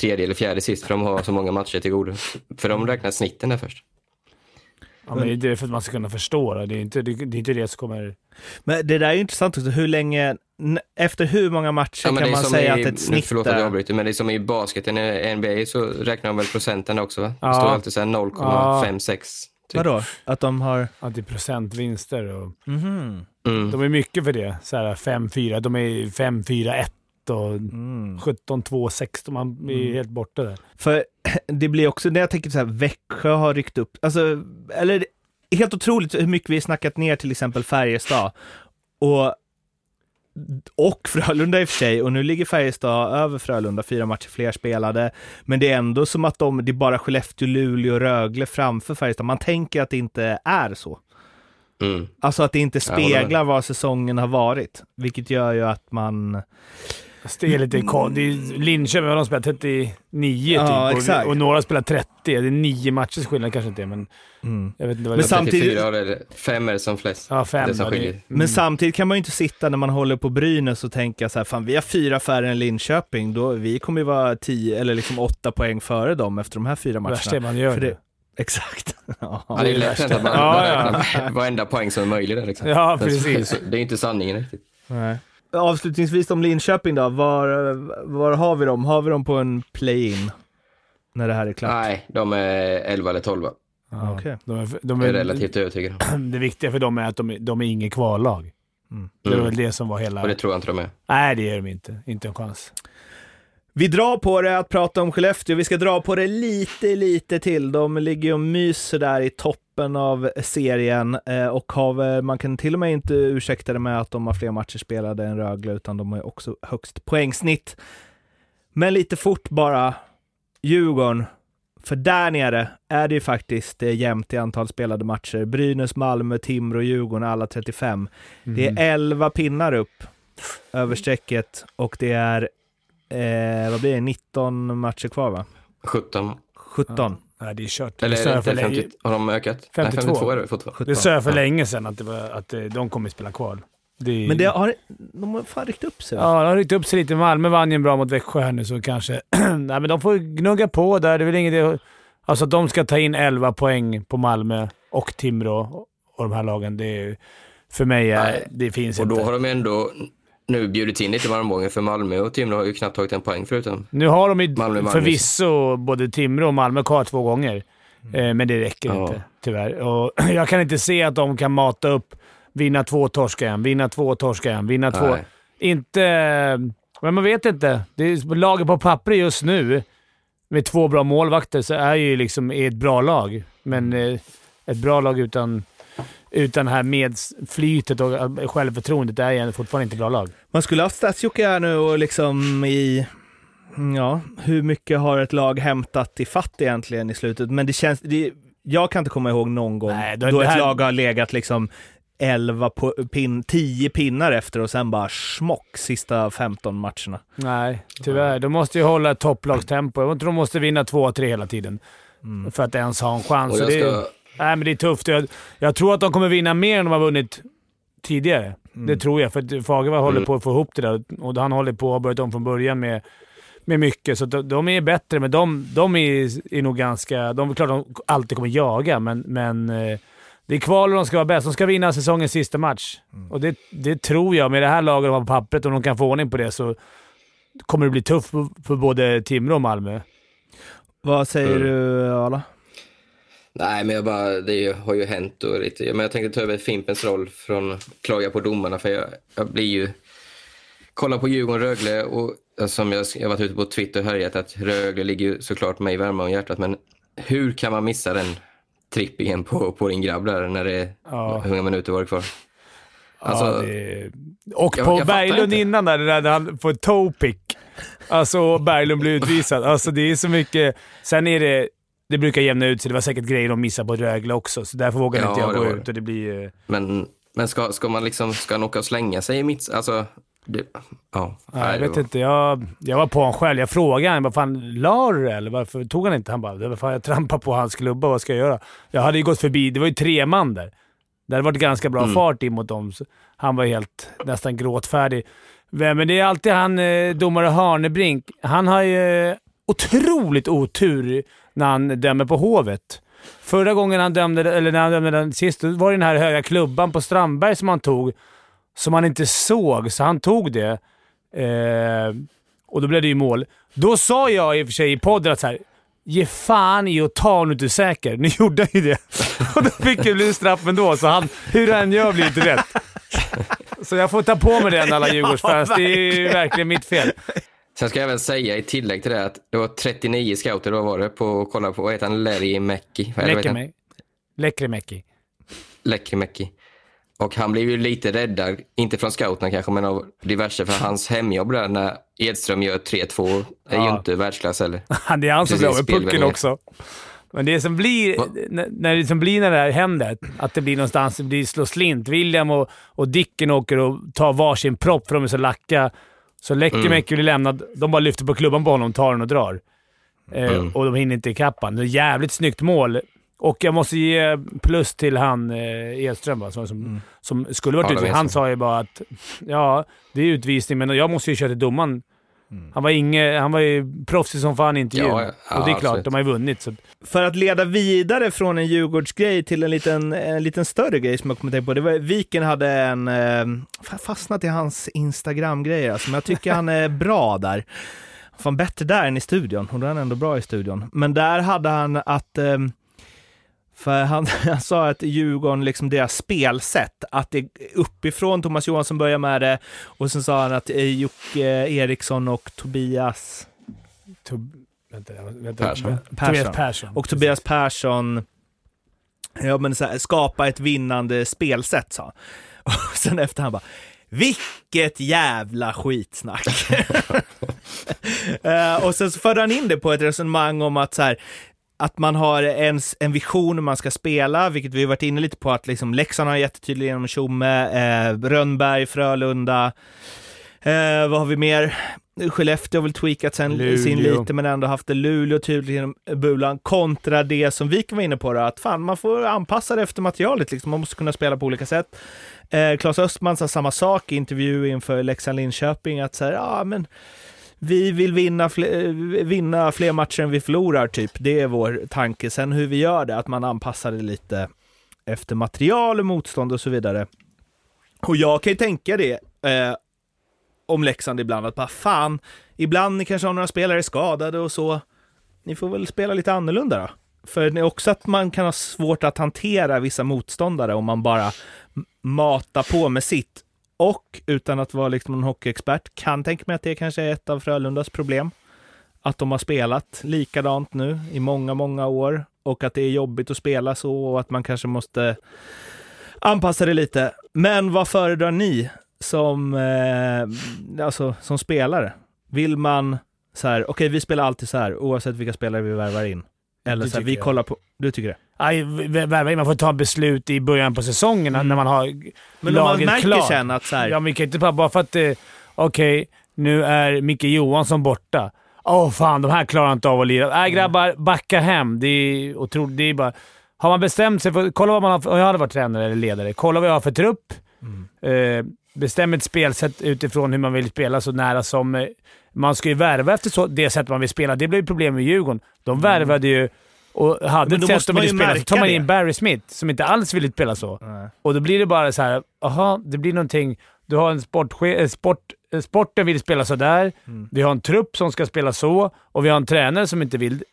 [SPEAKER 4] tredje eller fjärde sist för de har så många matcher till godo. För de räknar snitten där först.
[SPEAKER 1] Ja, men det är för att man ska kunna förstå det. Det är inte det, det, är inte det som kommer...
[SPEAKER 2] Men det där är ju intressant också, hur länge, efter hur många matcher
[SPEAKER 4] Ja,
[SPEAKER 2] kan
[SPEAKER 4] är
[SPEAKER 2] man säga
[SPEAKER 4] i,
[SPEAKER 2] att ett
[SPEAKER 4] nu,
[SPEAKER 2] snitt
[SPEAKER 4] Förlåt att jag
[SPEAKER 2] är?
[SPEAKER 4] avbryter, men det är som i basketen i NBA så räknar de väl procenten också va?
[SPEAKER 1] Ja.
[SPEAKER 4] Det står alltid så här 0,56. Typ.
[SPEAKER 2] Vadå? Att de har...
[SPEAKER 1] Att det är procentvinster och...
[SPEAKER 2] Mhm.
[SPEAKER 4] Mm.
[SPEAKER 1] De är mycket för det. Så här 5-4. De är 5-4-1 och
[SPEAKER 2] Mm.
[SPEAKER 1] 17-2-6. Man är helt borta där.
[SPEAKER 2] För det blir också, när jag tänker så här, Växjö har ryckt upp, alltså, eller helt otroligt hur mycket vi har snackat ner till exempel Färjestad. Och, och Frölunda i och för sig, och nu ligger Färjestad över Frölunda, fyra matcher fler spelade. Men det är ändå som att de, det är bara Skellefteå, Luleå och Rögle framför Färjestad. Man tänker att det inte är så.
[SPEAKER 4] Mm.
[SPEAKER 2] Alltså att det inte speglar vad sässäsongen har varit. Vilket gör ju att man...
[SPEAKER 1] Det är lite kon- det är Linköping har de spelat 39
[SPEAKER 2] Ja,
[SPEAKER 1] typ,
[SPEAKER 2] exakt.
[SPEAKER 1] och, och några spelar 30. Det är nio matchers skillnad kanske inte, men jag vet inte vad
[SPEAKER 2] Men
[SPEAKER 1] det
[SPEAKER 2] samtidigt-
[SPEAKER 4] 34 är det, fem är det som flest.
[SPEAKER 1] Ja, fem.
[SPEAKER 4] det som
[SPEAKER 1] ja,
[SPEAKER 4] skiljer.
[SPEAKER 1] det,
[SPEAKER 2] Men samtidigt kan man ju inte sitta när man håller på Brynäs och tänka så här, fan vi har fyra färre än Linköping, då, vi kommer ju vara tio eller liksom åtta poäng före dem efter de här fyra
[SPEAKER 1] värsta är
[SPEAKER 2] matcherna.
[SPEAKER 1] man gör
[SPEAKER 2] För
[SPEAKER 1] det.
[SPEAKER 2] Exakt. Ja.
[SPEAKER 4] Ja, det är lätt hänt att man
[SPEAKER 1] Ja, ja.
[SPEAKER 4] räknar varenda poäng som är möjlig där liksom.
[SPEAKER 1] Ja,
[SPEAKER 4] Men så-
[SPEAKER 1] precis.
[SPEAKER 4] Det är inte sanningen riktigt.
[SPEAKER 2] Nej. Avslutningsvis om Linköping då, var, var har vi dem? Har vi dem på en play-in? När det här är klart?
[SPEAKER 4] Nej, de är 11 eller 12.
[SPEAKER 1] Ja,
[SPEAKER 2] Okej.
[SPEAKER 1] de är, de
[SPEAKER 4] är
[SPEAKER 1] är,
[SPEAKER 4] relativt övertygad om.
[SPEAKER 1] Det viktiga för dem är att de, är- de är ingen kvallag.
[SPEAKER 2] Mm.
[SPEAKER 1] Det var
[SPEAKER 4] Mm.
[SPEAKER 1] väl det som var hela...
[SPEAKER 4] Och det tror jag inte de är.
[SPEAKER 1] Nej, det är de inte. Inte en chans.
[SPEAKER 2] Vi drar på det att prata om Skellefteå. Vi ska dra på det lite, lite till. De ligger och myser där i toppen av serien eh, och har man kan till och med inte ursäkta det med att de har fler matcher spelade än Rögle, utan de har också högst poängsnitt. Men lite fort bara, Djurgården. För där nere är det ju faktiskt eh, jämnt i antal spelade matcher. Brynäs, Malmö, Timrå Djurgården, alla 35. Det är 11 pinnar upp över strecket och det är, eh, vad blir det, 19 matcher kvar va?
[SPEAKER 4] 17.
[SPEAKER 2] 17.
[SPEAKER 1] Nej, det är kört.
[SPEAKER 4] Eller
[SPEAKER 1] det
[SPEAKER 4] är det inte
[SPEAKER 1] länge,
[SPEAKER 4] 50, har de ökat?
[SPEAKER 1] 52.
[SPEAKER 4] Nej, 52 är det fortfarande.
[SPEAKER 2] 17.
[SPEAKER 1] det sa jag för
[SPEAKER 4] Ja.
[SPEAKER 1] länge sedan att, det var, att eh, de kommer spela kval. Det,
[SPEAKER 2] Men det har, de har fan ryckt upp sig va?
[SPEAKER 1] Ja, de har ryckt upp sig lite. Malmö vann ju en bra mot Växjö här nu, så kanske... Nej, men de får gnugga på där. Det är väl inget... det- Alltså att de ska ta in 11 poäng på Malmö och Timrå och de här lagen, det är... För mig är,
[SPEAKER 4] Nej.
[SPEAKER 1] det finns
[SPEAKER 4] Och
[SPEAKER 1] inte.
[SPEAKER 4] då har de ändå nu bjudit in lite varmgången för Malmö och Timrå har ju knappt tagit en poäng förutom.
[SPEAKER 1] Nu har de ju
[SPEAKER 4] Malmö, Malmö.
[SPEAKER 1] förvisso både Timrå och Malmö kvar två gånger, eh, men det räcker
[SPEAKER 4] Ja.
[SPEAKER 1] inte tyvärr. Och jag kan inte se att de kan mata upp, vinna två, torska en, vinna två, torska en, vinna två.
[SPEAKER 4] Nej.
[SPEAKER 1] Inte... Men man vet inte. Det är laget på papper just nu, med två bra målvakter, så är ju liksom är ett bra lag. Men eh, ett bra lag utan, utan det här medflytet och eh, självförtroendet är ju fortfarande inte ett bra lag.
[SPEAKER 2] Man skulle haft Stadsjocke här nu och liksom i, ja, hur mycket har ett lag hämtat i fatt egentligen i slutet? Men det känns, det, jag kan inte komma ihåg någon gång
[SPEAKER 1] Nej, då-
[SPEAKER 2] då
[SPEAKER 1] det
[SPEAKER 2] ett
[SPEAKER 1] här-
[SPEAKER 2] lag har legat liksom 11 på, pin, 10 pinnar efter och sen bara smock sista 15 matcherna.
[SPEAKER 1] Nej, tyvärr. De måste ju hålla ett topplagstempo. Jag tror de måste vinna två, tre hela tiden för att ens ha en chans.
[SPEAKER 4] Och jag
[SPEAKER 1] det,
[SPEAKER 4] ska,
[SPEAKER 1] nej, men det är tufft. Jag, jag tror att de kommer vinna mer än de har vunnit tidigare. Det tror jag, för Fagervall håller
[SPEAKER 4] Mm.
[SPEAKER 1] på att få ihop det där och han håller på att ha börjat om från början med, med mycket. Så de, de är bättre, men de, de är, är nog ganska... De är klart de alltid kommer jaga, men, men eh, det är kval och de ska vara bäst. De ska vinna säsongens sista match. Och det, det tror jag. Med det här laget de har på pappret, om de kan få ordning på det, så kommer det bli tufft för, för både Timrå och Malmö.
[SPEAKER 2] Vad säger
[SPEAKER 4] Mm.
[SPEAKER 2] du Arla?
[SPEAKER 4] Nej, men jag bara, det har ju hänt och lite, men jag tänkte ta över Fimpens roll från klaga på domarna för jag, jag blir ju, kolla på Djurgården-Rögle och som jag, jag varit ute på Twitter och härjat att Rögle ligger ju såklart mig varma om hjärtat, men hur kan man missa den trippingen på, på din grabb där när det är
[SPEAKER 1] Ja.
[SPEAKER 4] hur många minuter var kvar? Alltså,
[SPEAKER 1] ja, det... Och
[SPEAKER 4] jag-
[SPEAKER 1] på
[SPEAKER 4] jag
[SPEAKER 1] Berglund innan där, där han får toe pick. Alltså, Berglund blir utvisad. Alltså, det är så mycket. Sen är det... Det brukar jämna ut sig. Det var säkert grejer de missade på Rögle också, så därför vågar
[SPEAKER 4] Ja,
[SPEAKER 1] inte jag gå ut. Och det blir.
[SPEAKER 4] Men, men ska, ska man liksom, ska han åka och slänga sig i mitt, alltså, det, ja.
[SPEAKER 1] Nej, jag vet
[SPEAKER 4] var-
[SPEAKER 1] inte. Jag, jag var på honom själv. Jag frågade honom vad fan, la du eller varför tog han inte? Han bara, vad fan jag trampar på hans klubba, vad ska jag göra? Jag hade ju gått förbi, det var ju tre man där. Det hade varit ganska bra
[SPEAKER 4] Mm.
[SPEAKER 1] fart in mot dem. Han var helt nästan gråtfärdig. Men det är alltid han, eh, domare Harnebrink. Han har ju otroligt otur när han dömer på Hovet. Förra gången han dömde, eller när han dömde den sist, då var det den här höga klubban på Strandberg som han tog, som han inte såg, så han tog det. Eh, och då blev det ju mål. Då sa jag i och för sig i podden att så här, ge fan i att ta om du inte är säker. Nu gjorde han ju det. Och då fick det bli straff ändå, så han, hur han gör blir inte rätt. Så jag får ta på mig den alla Djurgårdsfans. Det är ju verkligen mitt fel.
[SPEAKER 4] Sen ska jag även säga i tillägg till det att det var 39 scouter då var det på att kolla på, vad heter han, Larry Mäcki?
[SPEAKER 1] Läckremäki.
[SPEAKER 4] Lekkerimäki. Och han blev ju lite räddad, inte från scouterna kanske, men av diverse för hans hemjobb där när Edström gör 3-2 är ju
[SPEAKER 1] Ja.
[SPEAKER 4] inte världsklass heller.
[SPEAKER 1] Det är han som slår pucken också. Men det som blir när det som blir när det här händer, att det blir någonstans, det blir slå slint. William och, och Dicken åker och tar varsin propp för de är så lacka. Så Lekkerimäki blir lämnad. De bara lyfter på klubban på honom, tar den och drar. Eh,
[SPEAKER 4] Mm.
[SPEAKER 1] Och de hinner inte ikapp han. Det är jävligt snyggt mål. Och jag måste ge plus till han eh, Edström, va, som, som, som skulle varit
[SPEAKER 4] Ja,
[SPEAKER 1] utvisning. Han sa ju bara att ja, det är utvisning, men jag måste ju köra till domaren. Han var, inge, han var ju proffsig som fan i intervjun.
[SPEAKER 4] Ja, ja.
[SPEAKER 1] och det är klart,
[SPEAKER 4] absolut.
[SPEAKER 1] de har ju vunnit. Så.
[SPEAKER 2] För att leda vidare från en Djurgårdsgrej till en liten, en liten större grej som jag kommer tänka på. Det var, Viken hade en, eh, fan, fastnat i hans Instagram-grejer alltså, men jag tycker han är bra där. Fan bättre där än i studion, och då är han ändå bra i studion. Men där hade han att, eh, för han, han sa att Djurgården, liksom deras spelsätt, att det uppifrån, Thomas Johansson börjar med det, och sen sa han att eh, Jocke Eriksson och Tobias
[SPEAKER 1] Tob- vänta, vänta,
[SPEAKER 4] Persson.
[SPEAKER 1] Tobias Persson.
[SPEAKER 2] och Tobias Persson ja, men så här, skapa ett vinnande spelsätt, sa han. Och sen efter han bara, vilket jävla skitsnack. Eh, och sen så förde han in det på ett resonemang om att så här, att man har en, en vision hur man ska spela, vilket vi har varit inne lite på, att liksom Leksand har jättetydligt genom Tjomme, eh, Rönnberg, Frölunda, eh, vad har vi mer? Skellefteå har väl tweakat sen,
[SPEAKER 1] Luleå.
[SPEAKER 2] sin lite, men ändå haft det Luleå tydligt genom Bulan, kontra det som vi kan vara inne på då, att fan, man får anpassa det efter materialet, liksom. man måste kunna spela på olika sätt. Eh, Claes Östman sa samma sak i intervju inför Leksand-Linköping, att säga, ja men vi vill vinna, fler, eh, vinna fler matcher än vi förlorar, typ. Det är vår tanke. Sen hur vi gör det, att man anpassar det lite efter material, motstånd och så vidare. Och jag kan ju tänka det eh, om Leksand ibland, att bara fan, ibland ni kanske har några spelare skadade och så. Ni får väl spela lite annorlunda då. För det är också att man kan ha svårt att hantera vissa motståndare om man bara matar på med sitt. Och utan att vara liksom en hockeyexpert, kan tänka mig att det kanske är ett av Frölundas problem. Att de har spelat likadant nu i många, många år och att det är jobbigt att spela så och att man kanske måste anpassa det lite. Men vad föredrar ni som, eh, alltså, som spelare? Vill man så här, okej vi spelar alltid så här oavsett vilka spelare vi värvar in? Eller så här, vi
[SPEAKER 1] jag.
[SPEAKER 2] kollar på, du tycker det?
[SPEAKER 1] Aj, man får ta beslut i början på säsongen när man har
[SPEAKER 2] Mm. Men om man
[SPEAKER 1] laget
[SPEAKER 2] märker
[SPEAKER 1] klart.
[SPEAKER 2] sen att så här,
[SPEAKER 1] Ja, men vi kan inte bara, bara för att eh, okej, nu är Micke Johansson borta. Åh fan, de här klarar inte av att lira. Nej grabbar, backa hem. Det är otroligt. Det är bara... Har man bestämt sig för... Kolla vad man har för, Jag hade varit tränare eller ledare. Kolla vad jag har för trupp. Eh, bestäm ett spelsätt utifrån hur man vill spela så nära som... Eh, man ska ju värva efter så, det sätt man vill spela. Det blev ju problem med Djurgården. De värvade ju och hade ett sätt de ville spela. Så tar man in
[SPEAKER 2] det.
[SPEAKER 1] Barry Smith, som inte alls ville spela så.
[SPEAKER 2] Nej.
[SPEAKER 1] Och då blir det bara så här, aha, det blir någonting. Du har en sportche- eh, sport, eh, sporten vill spela så där.
[SPEAKER 2] Mm.
[SPEAKER 1] Vi har en trupp som ska spela så och vi har en tränare som inte vill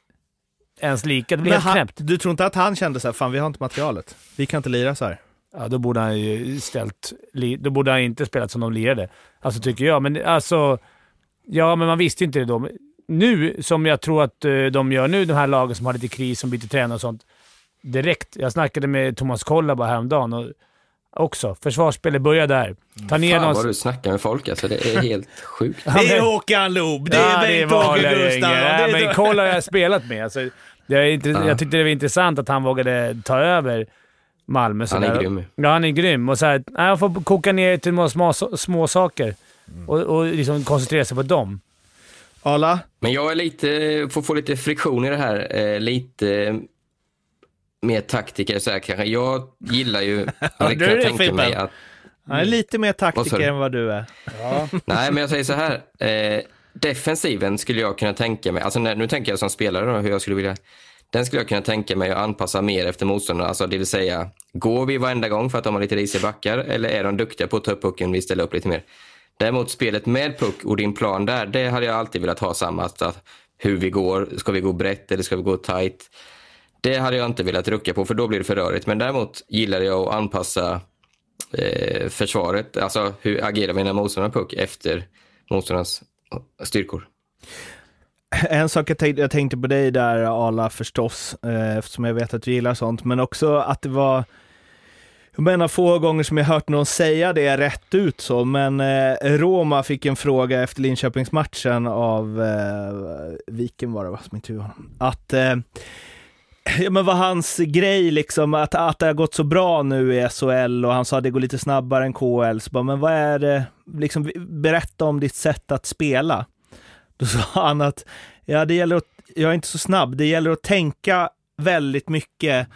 [SPEAKER 1] ens lika. Det blir
[SPEAKER 2] Men
[SPEAKER 1] helt knäppt.
[SPEAKER 2] du tror inte att han kände så här, fan vi har inte materialet. Vi kan inte lira så här.
[SPEAKER 1] Ja, då borde han ju ställt... Då borde han inte spelat som de lirade. Alltså, tycker jag. Men alltså... Ja, men man visste inte det då. Nu, som jag tror att eh, de gör nu, de här lagen som har lite kris, som byter tränare och sånt. Direkt. Jag snackade med Thomas Kolla bara häromdagen och också. Försvarsspelet börjar där. Ta ner
[SPEAKER 4] Fan
[SPEAKER 1] någon...
[SPEAKER 4] vad du snackar med folk alltså. Det är helt sjukt.
[SPEAKER 1] Ja,
[SPEAKER 2] Det är
[SPEAKER 1] men-
[SPEAKER 2] Håkan Loob, det
[SPEAKER 1] Ja,
[SPEAKER 2] är Bengt-Åke Gustafsson.
[SPEAKER 1] Nej,
[SPEAKER 2] är
[SPEAKER 1] men Kolla har jag spelat med. Alltså, det är inte,
[SPEAKER 4] Ja.
[SPEAKER 1] Jag tyckte det var intressant att han vågade ta över Malmö.
[SPEAKER 4] Han är
[SPEAKER 1] sådär.
[SPEAKER 4] grym.
[SPEAKER 1] Ja, han är grym. Och så här, han får koka ner till några små, små saker
[SPEAKER 4] Mm.
[SPEAKER 1] och, och liksom koncentrera sig på dem.
[SPEAKER 2] Arla?
[SPEAKER 4] Men jag är lite, får få lite friktion i det här. Eh, lite mer taktiker så här kanske. Jag gillar ju, ja,
[SPEAKER 2] du
[SPEAKER 4] kan
[SPEAKER 2] är
[SPEAKER 4] tänka mig att
[SPEAKER 2] Han är lite mer taktiker än vad du är.
[SPEAKER 4] Nej, men jag säger så här. Eh, defensiven skulle jag kunna tänka mig, alltså när, nu tänker jag som spelare då, hur jag skulle vilja. Den skulle jag kunna tänka mig att anpassa mer efter motståndarna. Alltså det vill säga, går vi varenda gång för att de har lite risiga backar eller är de duktiga på att ta upp pucken och vi ställer upp lite mer? Däremot spelet med puck och din plan där, det hade jag alltid velat ha samma. Att, hur vi går, ska vi gå brett eller ska vi gå tight? Det hade jag inte velat rucka på för då blir det för rörigt. Men däremot gillar jag att anpassa eh, försvaret, alltså hur agerar mina motståndare puck efter motståndarnas styrkor.
[SPEAKER 2] En sak jag tänkte, jag tänkte på dig där Ala förstås, eh, eftersom jag vet att du gillar sånt, men också att det var jag menar få gånger som jag hört någon säga det rätt ut så, men eh, Roma fick en fråga efter Linköpingsmatchen av eh, Viken var det va, som intervjuade honom, att eh, Ja, men vad hans grej liksom, att, att det har gått så bra nu i SHL och han sa att det går lite snabbare än KL. Så bara, men vad är det, liksom, berätta om ditt sätt att spela. Då sa han att, ja det gäller att, jag är inte så snabb, det gäller att tänka väldigt mycket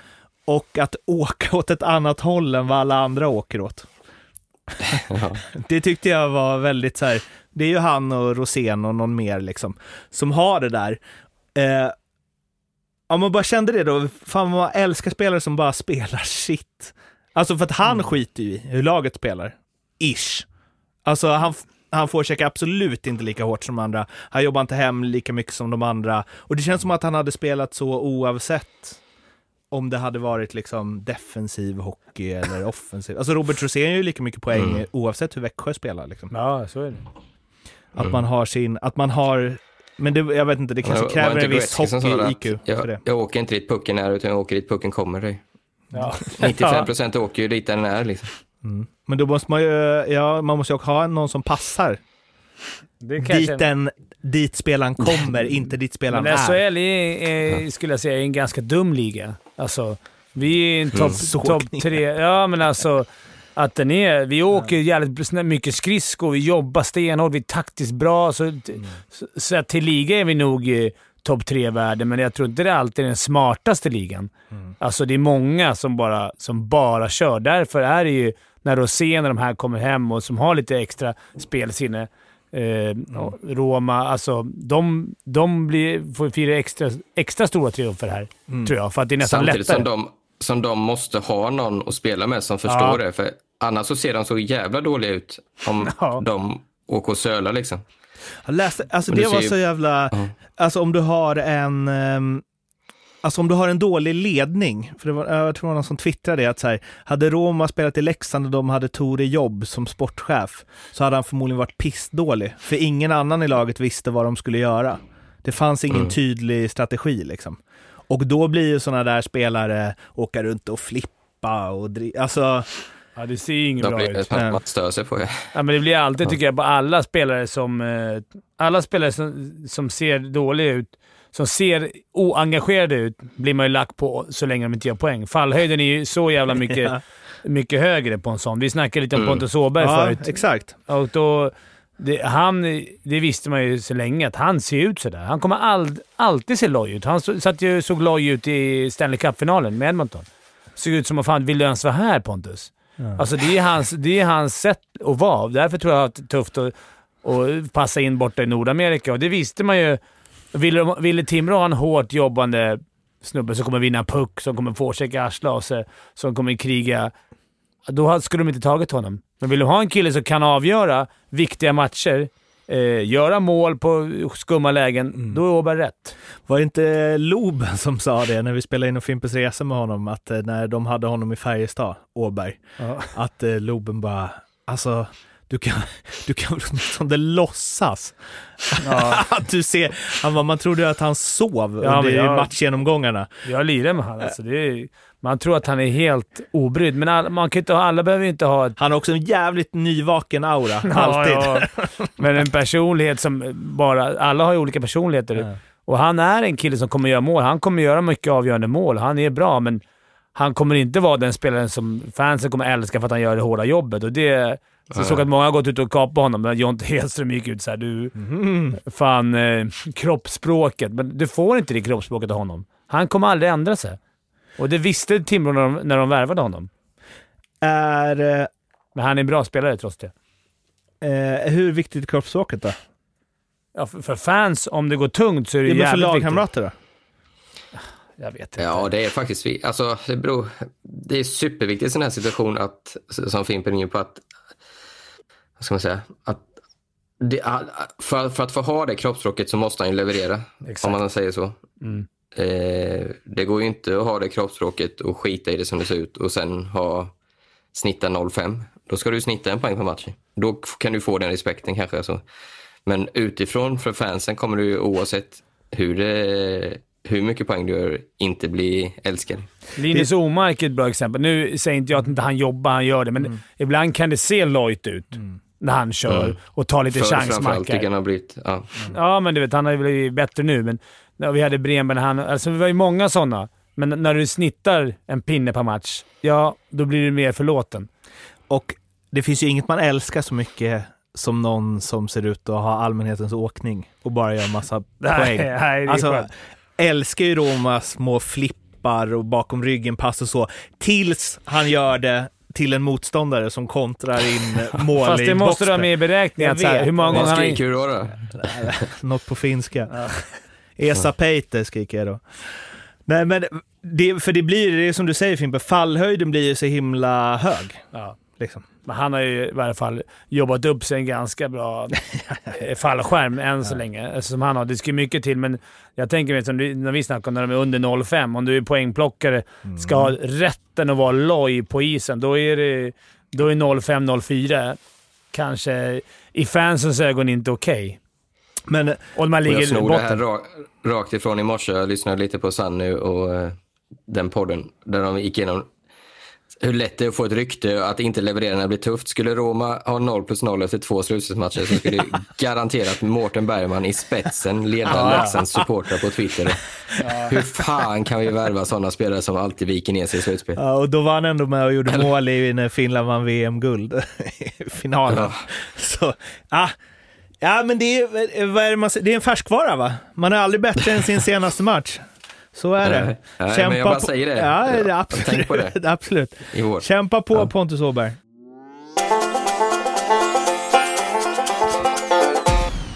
[SPEAKER 2] och att åka åt ett annat håll än vad alla andra åker åt.
[SPEAKER 4] Ja.
[SPEAKER 2] Det tyckte jag var väldigt så här, det är ju han och Rosén och någon mer liksom, som har det där. Eh, om man bara kände det då, fan vad man älskar spelare som bara spelar shit. Alltså för att han skiter ju i hur laget spelar. Ish. Alltså han, han får checka absolut inte lika hårt som de andra. Han jobbar inte hem lika mycket som de andra. Och det känns som att han hade spelat så oavsett om det hade varit liksom defensiv hockey eller offensiv. Alltså Robert Rosén gör ju lika mycket poäng
[SPEAKER 4] Mm.
[SPEAKER 2] oavsett hur Växjö spelar. Liksom.
[SPEAKER 1] Ja, så är det.
[SPEAKER 2] Att man har sin, att man har, men det, jag vet inte, det kanske kräver
[SPEAKER 4] inte
[SPEAKER 2] en viss hockey-IQ för
[SPEAKER 4] Jag,
[SPEAKER 2] det.
[SPEAKER 4] jag åker inte dit pucken är utan jag åker dit pucken kommer dig.
[SPEAKER 1] Ja.
[SPEAKER 4] 95 procent åker ju dit den är liksom.
[SPEAKER 2] Men då måste man ju, ja, man måste ju också ha någon som passar dit, den, dit spelaren kommer, inte dit spelaren
[SPEAKER 1] Men
[SPEAKER 2] är.
[SPEAKER 1] SHL är, är, skulle jag säga, en ganska dum liga. Alltså, vi är en topp
[SPEAKER 2] Såg
[SPEAKER 1] top tre. Ja, men alltså att den är... Vi åker jävligt mycket skridskor, vi jobbar stenhårt, vi är taktiskt bra. Så, så, så att till liga är vi nog eh, topp tre-världen, men jag tror inte det alltid är den smartaste ligan. Alltså det är många som bara, som bara kör. Därför är det ju när Rosén och de här kommer hem och som har lite extra spelsinne. Eh, och Roma, alltså de, de blir, får fira extra, extra stora triumfer här, tror jag. För att det är nästan
[SPEAKER 4] Samtidigt
[SPEAKER 1] lättare.
[SPEAKER 4] som de, som de måste ha någon att spela med som förstår
[SPEAKER 1] Ja.
[SPEAKER 4] det. För annars så ser de så jävla dåliga ut om
[SPEAKER 1] Ja.
[SPEAKER 4] de åker och sölar liksom.
[SPEAKER 2] Läste, alltså det var
[SPEAKER 4] ser ju-
[SPEAKER 2] så jävla,
[SPEAKER 4] Ja.
[SPEAKER 2] alltså om du har en, ehm, alltså om du har en dålig ledning, för det var, jag tror det var någon som twittrade det, att så här, hade Roma spelat i Leksand och de hade Tore Jobb som sportchef, så hade han förmodligen varit pissdålig, för ingen annan i laget visste vad de skulle göra. Det fanns ingen
[SPEAKER 4] Mm.
[SPEAKER 2] tydlig strategi liksom. Och då blir ju sådana där spelare åka runt och flippa och dri- alltså,
[SPEAKER 1] Ja, det ser ju inget bra
[SPEAKER 4] blir,
[SPEAKER 1] ut.
[SPEAKER 4] Man stör sig på det.
[SPEAKER 1] Ja, men det blir alltid, tycker jag, på alla spelare som... Eh, alla spelare som, som ser dåliga ut, som ser oengagerade ut, blir man ju lack på så länge de inte gör poäng. Fallhöjden är ju så jävla mycket,
[SPEAKER 2] Ja.
[SPEAKER 1] mycket högre på en sån. Vi snackade lite om
[SPEAKER 4] Mm.
[SPEAKER 1] Pontus Åberg
[SPEAKER 2] ja,
[SPEAKER 1] förut.
[SPEAKER 2] exakt.
[SPEAKER 1] Och då, det, han, det visste man ju så länge, att han ser ut sådär. Han kommer all, alltid se loj ut. Han så, satt ju, såg loj ut i Stanley Cup-finalen med Edmonton. Såg ut som att fan, vill du ens vara här Pontus? Alltså det är, hans, det är hans sätt att vara. Därför tror jag att det är tufft att, att passa in borta i Nordamerika. Och det visste man ju. Ville, de- ville Timrå ha en hårt jobbande snubbe som kommer vinna puck, som kommer forechecka sig, som kommer kriga, då skulle de inte tagit honom. Men vill de ha en kille som kan avgöra viktiga matcher, eh, göra mål på skumma lägen, då är Åberg rätt.
[SPEAKER 2] Var det inte Loben som sa det när vi spelade in en Fimpens Resa med honom, att eh, när de hade honom i Färjestad, Åberg,
[SPEAKER 1] Ja.
[SPEAKER 2] att eh, Loben bara, alltså, du kan, du kan åtminstone låtsas att du ser, han man trodde att han sov
[SPEAKER 1] Ja,
[SPEAKER 2] under
[SPEAKER 1] jag-
[SPEAKER 2] matchgenomgånga.
[SPEAKER 1] Jag lirar med honom. Alltså, det är, man tror att han är helt obrydd, men all, man kan inte alla behöver inte ha ett
[SPEAKER 2] Han har också en jävligt nyvaken aura, alltid.
[SPEAKER 1] Ja, ja. Men en personlighet som bara... Alla har ju olika personligheter.
[SPEAKER 2] Ja.
[SPEAKER 1] Och han är en kille som kommer göra mål. Han kommer göra mycket avgörande mål. Han är bra, men han kommer inte vara den spelaren som fansen kommer älska för att han gör det hårda jobbet. Och det... Så jag såg att många har gått ut och kapat honom, men Jonte Hedström gick ut såhär du...
[SPEAKER 2] Mm.
[SPEAKER 1] Fan, eh, kroppsspråket. Men du får inte det kroppsspråket av honom. Han kommer aldrig ändra sig. Och det visste Timrå när de, när de värvade honom.
[SPEAKER 2] Är, eh,
[SPEAKER 1] Men han är en bra spelare trots det.
[SPEAKER 2] eh, hur viktigt är kroppsspråket då?
[SPEAKER 1] Ja, för, för fans, om det går tungt så är det
[SPEAKER 2] Ja, men för
[SPEAKER 1] jävligt viktigt.
[SPEAKER 2] lagkamrater då?
[SPEAKER 1] Jag vet inte.
[SPEAKER 4] Ja, det är faktiskt... Alltså, det, beror, det är superviktigt i sån här situation att, som Fimpen är inne på, att... Vad ska man säga? Att det, för, för att få ha det kroppsspråket så måste han ju leverera,
[SPEAKER 1] Exakt.
[SPEAKER 4] om man säger så. Eh, det går ju inte att ha det kroppsspråket och skita i det som det ser ut och sen ha snitta 0,5. Då ska du snitta en poäng per match. Då kan du få den respekten kanske. Så. Men utifrån för fansen kommer du oavsett hur, det, hur mycket poäng du gör inte bli älskad.
[SPEAKER 1] Linus Omark är ett bra exempel. Nu säger inte jag att inte han jobbar, han gör det, men
[SPEAKER 4] Mm.
[SPEAKER 1] ibland kan det se lojt ut när han kör och tar lite
[SPEAKER 4] För framförallt
[SPEAKER 1] chansmackar.
[SPEAKER 4] han har blivit... Ja.
[SPEAKER 1] Ja, men du vet, han har ju blivit bättre nu, men när vi hade Bremberg, han... Alltså det var ju många sådana. Men när du snittar en pinne per match, ja, då blir du mer förlåten.
[SPEAKER 2] Och det finns ju inget man älskar så mycket som någon som ser ut att ha allmänhetens åkning och bara gör massa poäng.
[SPEAKER 1] nej, det är
[SPEAKER 2] alltså,
[SPEAKER 1] skönt.
[SPEAKER 2] älskar ju Roma små flippar och bakom ryggen pass och så, tills han gör det till en motståndare som kontrar in mål
[SPEAKER 1] Fast det måste du ha med i beräkningen. Så här. Hur många gånger
[SPEAKER 4] skriker du då? då?
[SPEAKER 2] Något på finska. Esa Peite skriker jag då. Nej, men det, för det blir, det är som du säger Fimpe, fallhöjden blir ju så himla hög.
[SPEAKER 1] Ja.
[SPEAKER 2] Liksom.
[SPEAKER 1] Men han har ju i varje fall jobbat upp sig en ganska bra eh, fallskärm än så länge. Alltså, Som han har. Det ska mycket till, men jag tänker mig som när vi snackar om när de är under 0,5. Om du är poängplockare, ska ha rätten att vara loj på isen, då är det då är 0,5-0,4 kanske i fansens ögon inte okej.
[SPEAKER 2] Men
[SPEAKER 1] Och man
[SPEAKER 4] Och jag
[SPEAKER 1] ligger
[SPEAKER 4] snor det här rakt ifrån i morse. Jag lyssnade lite på Sanny och eh, den podden där de gick igenom hur lätt det är att få ett rykte att inte leverera när det blir tufft. Skulle Roma ha 0 plus 0 efter två slutspelsmatcher så skulle garanterat Mårten Bergman i spetsen leda. Leksands supportrar på Twitter. Hur fan kan vi värva sådana spelare som alltid viker ner sig i slutspel?
[SPEAKER 2] Ja, och då var han ändå med och gjorde mål i när Finland vann VM-guld i finalen.
[SPEAKER 4] Ja.
[SPEAKER 2] Så, ah, ja, men det är, vad är det, man, det är en färskvara va? Man är aldrig bättre än sin senaste match. Så är det.
[SPEAKER 4] Nej, nej, men jag bara säger det.
[SPEAKER 2] Ja, absolut.
[SPEAKER 4] tänk på det.
[SPEAKER 2] absolut. Kämpa på
[SPEAKER 4] Ja.
[SPEAKER 2] Pontus Åberg.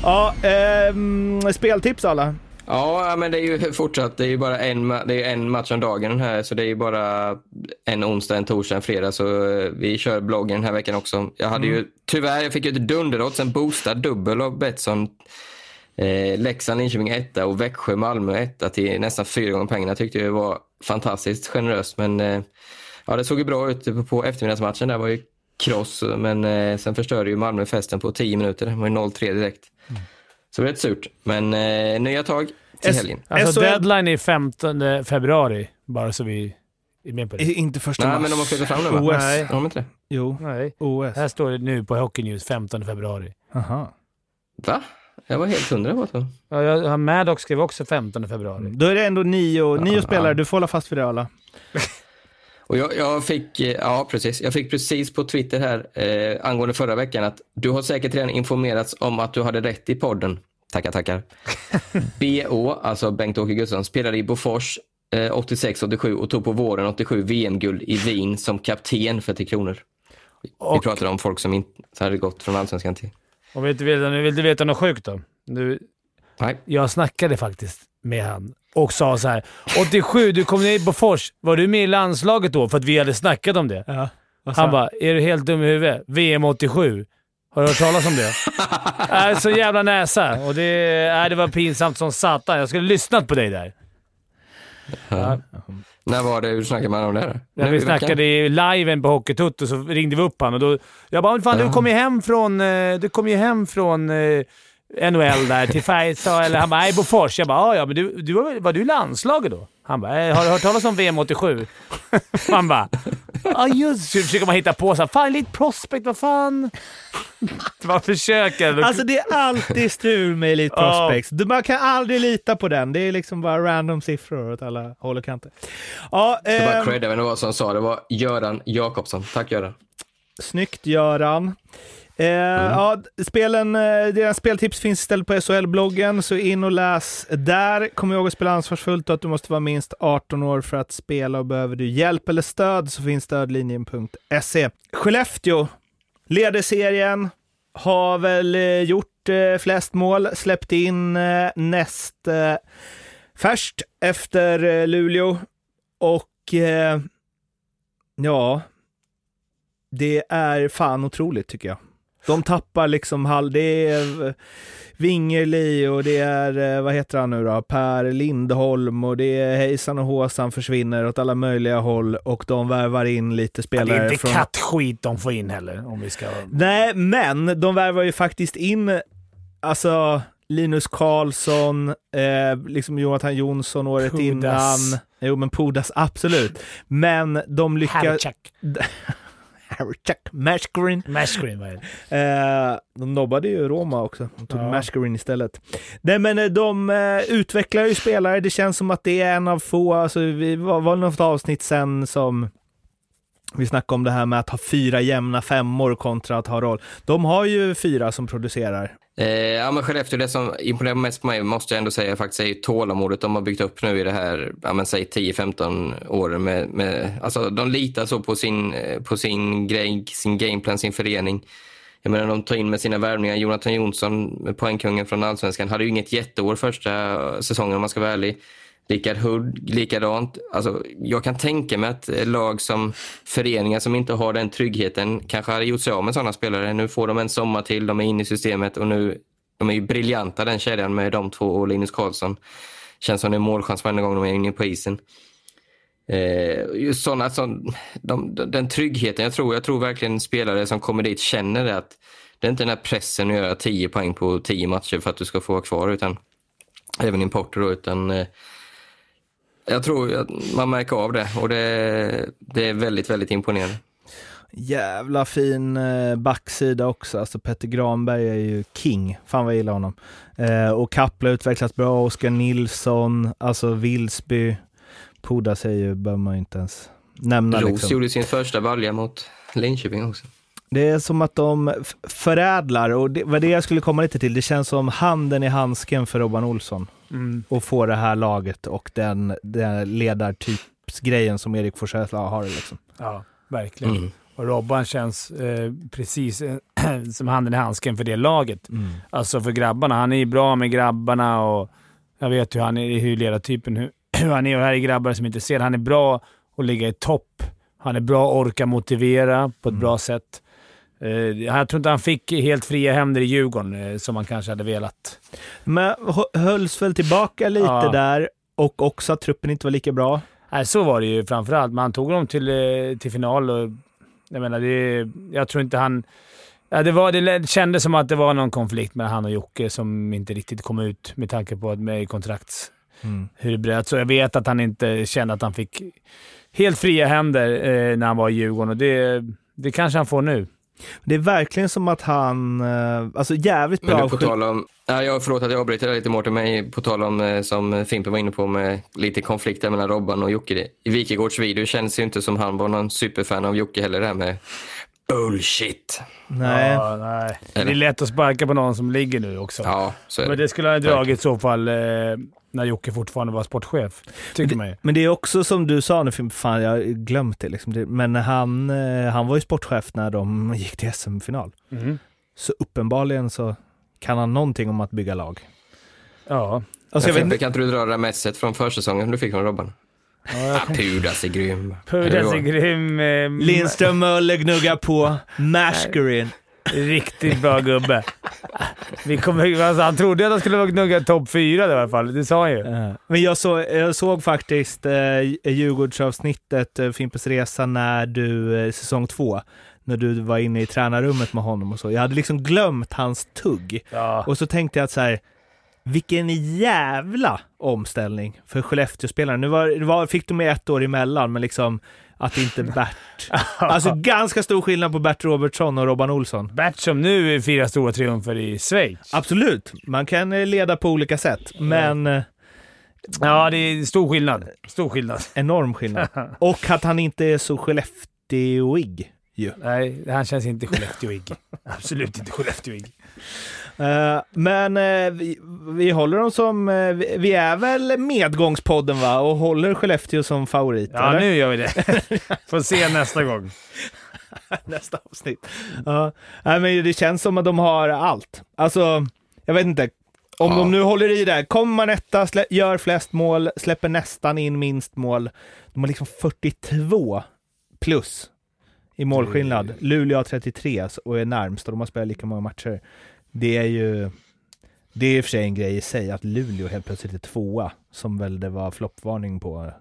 [SPEAKER 2] Ja, ehm, speltips alla.
[SPEAKER 4] Ja, men det är ju fortsatt. Det är ju bara en, det är en match om dagen här, så det är ju bara en onsdag, en torsdag, en fredag. Så eh, vi kör bloggen den här veckan också. Jag hade ju tyvärr, jag fick ju ett dunderodds, en boostad dubbel av Betsson. Eh, Leksand, Linköping etta och Växjö, Malmö etta till nästan fyra gånger pengarna. Tyckte jag var fantastiskt generöst, men eh, ja, det såg ju bra ut på, på eftermiddagsmatchen. Där var ju kross, men eh, sen förstörde ju Malmö festen på 10 minuter. Det var ju 0-3 direkt. Så det var rätt surt, men eh, nya tag till
[SPEAKER 2] S-
[SPEAKER 4] helgen.
[SPEAKER 1] Alltså
[SPEAKER 2] SHL
[SPEAKER 1] deadline är 15 februari, bara så vi är med på det.
[SPEAKER 2] I- Inte första
[SPEAKER 4] Nej,
[SPEAKER 2] mars.
[SPEAKER 4] men de har flyttat fram det va?
[SPEAKER 2] OS.
[SPEAKER 1] Nej.
[SPEAKER 4] Har de inte det?
[SPEAKER 2] Jo,
[SPEAKER 1] Nej.
[SPEAKER 2] OS.
[SPEAKER 1] Här står det nu på Hockey News 15 februari.
[SPEAKER 2] Aha.
[SPEAKER 4] Va? Jag var helt hundra på det.
[SPEAKER 1] Ja, jag har Maddox skrev också 15 februari.
[SPEAKER 2] Då är det ändå nio, nio
[SPEAKER 4] Ja.
[SPEAKER 2] spelare, du får hålla fast vid det alla.
[SPEAKER 4] Och jag, jag fick, eh, ja precis, jag fick precis på Twitter här eh, angående förra veckan att du har säkert redan informerats om att du hade rätt i podden. Tackar, tackar. BÅ, alltså Bengt-Åke Gustafsson, spelade i Bofors eh, 86-87 och tog på våren 87 VM-guld i Wien som kapten för Tre Kronor. Vi
[SPEAKER 1] Och,
[SPEAKER 4] pratade om folk som inte hade gått från allsvenskan till...
[SPEAKER 1] vill, du veta, vill du veta något sjukt då? Du,
[SPEAKER 4] Nej.
[SPEAKER 1] jag snackade faktiskt med han och sa så här. 87, du kom ner i Bofors. Var du med i landslaget då? För att vi hade snackat om det.
[SPEAKER 2] Ja.
[SPEAKER 1] Han bara, är du helt dum i huvudet? VM 87. Har du hört talas om det? äh, så jävla näsa. Och det, äh, det var pinsamt som satan. Jag skulle lyssnat på dig där. Ja.
[SPEAKER 4] När var det du snackade honom om det?
[SPEAKER 1] När
[SPEAKER 4] Nu
[SPEAKER 1] vi snackade i liven på Hockeytutto så ringde vi upp honom och då... Jag bara, fan du kom ju hem från... eh, Du kom ju hem från eh, NHL där till Färjestad, eller han bara, nej Bofors. Jag bara, "Ja, ja, men du, du var, du i landslaget då? Han bara, "Eh, har du hört talas om VM 87? Han bara, ja just Så försöker man hitta på så här, fan lite prospect, vad fan? Man försöker.
[SPEAKER 2] Alltså det är alltid strul med Elite. Prospects. Du- Man kan aldrig lita på den. Det är liksom bara random siffror åt alla håll och kanter. Ja,
[SPEAKER 4] Jag bara
[SPEAKER 2] eh,
[SPEAKER 4] credda vem det var som sa det. Det var Göran Jakobsson. Tack Göran.
[SPEAKER 2] snyggt Göran. Eh, ja, spelen, eh, deras speltips finns istället på SHL-bloggen, så in och läs där. Kom ihåg att spela ansvarsfullt och att du måste vara minst 18 år för att spela och behöver du hjälp eller stöd så finns stödlinjen.se. Skellefteå leder serien, har väl eh, gjort flest mål, släppt in näst Färst efter Luleå och ja, det är fan otroligt tycker jag. De tappar liksom halv, det är Wingerli och det är, eh, vad heter han nu då, Per Lindholm och det är Hejsan och Håsan försvinner åt alla möjliga håll och de värvar in lite
[SPEAKER 1] Det
[SPEAKER 2] spelare
[SPEAKER 1] är inte
[SPEAKER 2] från...
[SPEAKER 1] kattskit de får in heller, om vi ska...
[SPEAKER 2] Nej, men de värvar ju faktiskt in, alltså Linus Karlsson, eh, liksom Jonathan Jonsson året
[SPEAKER 1] Pudas.
[SPEAKER 2] innan. Jo, men Pudas, absolut. Men de lyckas... Mashgreen.
[SPEAKER 1] Mashgreen, vad är det?
[SPEAKER 2] Eh, de nobbade ju Roma också. De tog
[SPEAKER 1] Ja.
[SPEAKER 2] Mashgreen istället. Nej, men eh, de eh, utvecklar ju spelare. Det känns som att det är en av få, alltså vi var, var något avsnitt sen som vi snackade om det här med att ha fyra jämna femmor kontra att ha roll. De har ju fyra som producerar.
[SPEAKER 4] Eh, ja, men Skellefteå, det som imponerar mest på mig måste jag ändå säga faktiskt är tålamodet de har byggt upp nu i det här, ja, men säg 10-15 åren. Med, med, alltså, de litar så på sin, eh, på sin grej, sin gameplan, sin förening. Jag menar, de tar in med sina värvningar. Jonathan Jonsson, poängkungen från Allsvenskan, hade ju inget jätteår första säsongen om man ska vara ärlig. Rickard Hood, likadant. Alltså, jag kan tänka mig att eh, lag som föreningar som inte har den tryggheten kanske hade gjort sig av med sådana spelare. Nu får de en sommar till, de är inne i systemet och nu de är ju briljanta den kedjan med de två och Linus Karlsson. Känns som det är målchans varje gång de är inne på isen. Eh, just sådana, alltså, de, de, den tryggheten, jag tror, jag tror verkligen spelare som kommer dit känner det att det är inte den här pressen att göra 10 poäng på 10 matcher för att du ska få vara kvar, utan även importer då, utan eh, jag tror att man märker av det och det, det är väldigt, väldigt imponerande.
[SPEAKER 2] Jävla fin eh, backsida också. Alltså Petter Granberg är ju king. Fan vad jag gillar honom. Eh, och Kapla utvecklas bra. Oskar Nilsson, alltså Vilsby. Pudas är ju, behöver man ju inte ens nämna.
[SPEAKER 4] Ros
[SPEAKER 2] Liksom.
[SPEAKER 4] gjorde sin första balja mot Linköping också.
[SPEAKER 2] Det är som att de förädlar och det var det jag skulle komma lite till. Det känns som handen i handsken för Robban Olsson.
[SPEAKER 1] Mm.
[SPEAKER 2] Och få det här laget och den, den ledartypsgrejen som Erik Forsell har. Liksom.
[SPEAKER 1] Ja, verkligen.
[SPEAKER 4] Mm.
[SPEAKER 1] Och Robban känns eh, precis eh, som handen i handsken för det laget. Alltså för grabbarna. Han är ju bra med grabbarna och jag vet hur han är, hur ledartypen, hur, hur han är. Och här är grabbar som inte ser. Han är bra att ligga i topp. Han är bra att orka motivera på ett bra sätt. Eh, jag tror inte han fick helt fria händer i Djurgården, eh, som han kanske hade velat.
[SPEAKER 2] Men hö- hölls väl tillbaka lite
[SPEAKER 1] Ja.
[SPEAKER 2] där och också att truppen inte var lika bra.
[SPEAKER 1] Nej, så var det ju framförallt. Men han tog dem till, eh, till final och jag menar, det, jag tror inte han... Ja, det, var, det kändes som att det var någon konflikt mellan han och Jocke som inte riktigt kom ut med tanke på att med kontrakts... Hur det bröt. Så jag vet att han inte kände att han fick helt fria händer eh, när han var i Djurgården och det, det kanske han får nu.
[SPEAKER 2] Det är verkligen som att han, eh, alltså jävligt
[SPEAKER 4] Men
[SPEAKER 2] bra.
[SPEAKER 4] nu på tal om, ja, jag förlåt att jag avbryter lite Mårten, men på tal om eh, som Fimpen var inne på med lite konflikter mellan Robban och Jocke. I Wikegårds video känns ju inte som han var någon superfan av Jocke heller, det här med bullshit.
[SPEAKER 2] Nej.
[SPEAKER 1] Ja, nej. Det är lätt att sparka på någon som ligger nu också.
[SPEAKER 4] Ja, så är
[SPEAKER 1] Men
[SPEAKER 4] det.
[SPEAKER 1] det skulle han ha dragit i så fall eh, när Jocke fortfarande var sportchef, tycker man ju.
[SPEAKER 2] Men det är också som du sa nu, Fimp, fan jag har glömt det liksom. Det- Men han, eh, han var ju sportchef när de gick till SM-final.
[SPEAKER 1] Mhm.
[SPEAKER 2] Så uppenbarligen så kan han någonting om att bygga lag.
[SPEAKER 1] Ja.
[SPEAKER 2] Alltså, jag vet
[SPEAKER 4] Fimpen,
[SPEAKER 2] inte,
[SPEAKER 4] kan inte du dra det där messet från försäsongen du fick från Robban?
[SPEAKER 1] Ja
[SPEAKER 4] Pudas är grym.
[SPEAKER 1] Pudas är
[SPEAKER 4] Eller
[SPEAKER 1] grym. Eh,
[SPEAKER 2] Lindström Möller gnuggar på. Mashgreen.
[SPEAKER 1] Riktigt bra gubbe. Vi kommer, alltså, han trodde att han skulle vara gnugga topp fyra i alla fall. Det sa han ju.
[SPEAKER 2] Eh, Men jag, så, jag såg faktiskt eh, Djurgårdsavsnittet, eh, Fimpens Resa, när du, eh, säsong två, när du var inne i tränarrummet med honom och så. Jag hade liksom glömt hans tugg.
[SPEAKER 1] Ja.
[SPEAKER 2] Och så tänkte jag att så här, vilken jävla omställning för Skellefteå-spelaren. Nu var, var, fick de med ett år emellan, men liksom att inte Bert... Alltså ganska stor skillnad på Bert Robertsson och Robban Olsson.
[SPEAKER 1] Bert som nu firar stora triumfer i Schweiz.
[SPEAKER 2] Absolut, man kan eh, leda på olika sätt, men eh,
[SPEAKER 1] Ja, det är stor skillnad. Stor skillnad.
[SPEAKER 2] enorm skillnad. Och att han inte är så Skellefteåig ju.
[SPEAKER 1] Nej, han känns inte Skellefteåig. Absolut inte Skellefteåig.
[SPEAKER 2] Eh, men eh, vi, vi håller dem som, eh, vi, vi är väl medgångspodden va? Och håller Skellefteå som favorit?
[SPEAKER 1] Ja,
[SPEAKER 2] eller?
[SPEAKER 1] nu gör vi det. Får se nästa gång.
[SPEAKER 2] nästa avsnitt. Ja, men det känns som att de har allt. Alltså, jag vet inte. Om
[SPEAKER 4] Ja.
[SPEAKER 2] de nu håller i där, kommer man etta, gör flest mål, släpper nästan in minst mål. De har liksom 42 plus i målskillnad. Luleå har 33 och är närmst och de har spelat lika många matcher. Det är ju... Det är i och för sig en grej i sig att Luleå helt plötsligt är tvåa, som väl det var floppvarning på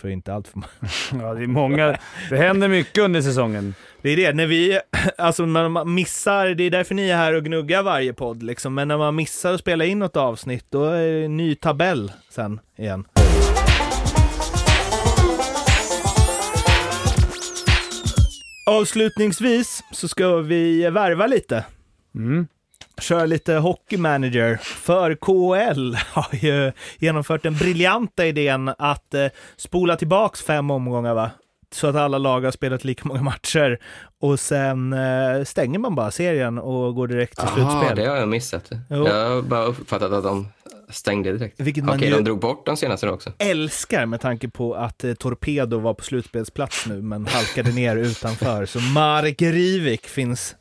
[SPEAKER 2] för inte allt för många.
[SPEAKER 1] Ja, det är många. Det händer mycket under säsongen.
[SPEAKER 2] Det är det, när vi, alltså när man missar, det är därför ni är här och gnuggar varje podd liksom, men när man missar att spela in något avsnitt, då är det en ny tabell sen igen. Avslutningsvis så ska vi värva lite.
[SPEAKER 1] Mm.
[SPEAKER 2] Kör lite hockey manager. För KHL har ju genomfört den briljanta idén att eh, spola tillbaks fem omgångar va? Så att alla lag har spelat lika många matcher. Och sen eh, stänger man bara serien och går direkt till
[SPEAKER 4] Jaha,
[SPEAKER 2] slutspel.
[SPEAKER 4] det har jag missat.
[SPEAKER 2] Jo.
[SPEAKER 4] Jag har bara uppfattat att de stängde direkt.
[SPEAKER 2] Vilket man
[SPEAKER 4] Okej,
[SPEAKER 2] ju-
[SPEAKER 4] de drog bort de senaste då också.
[SPEAKER 2] älskar med tanke på att eh, Torpedo var på slutspelsplats nu men halkade ner utanför. Så Marek Rivik finns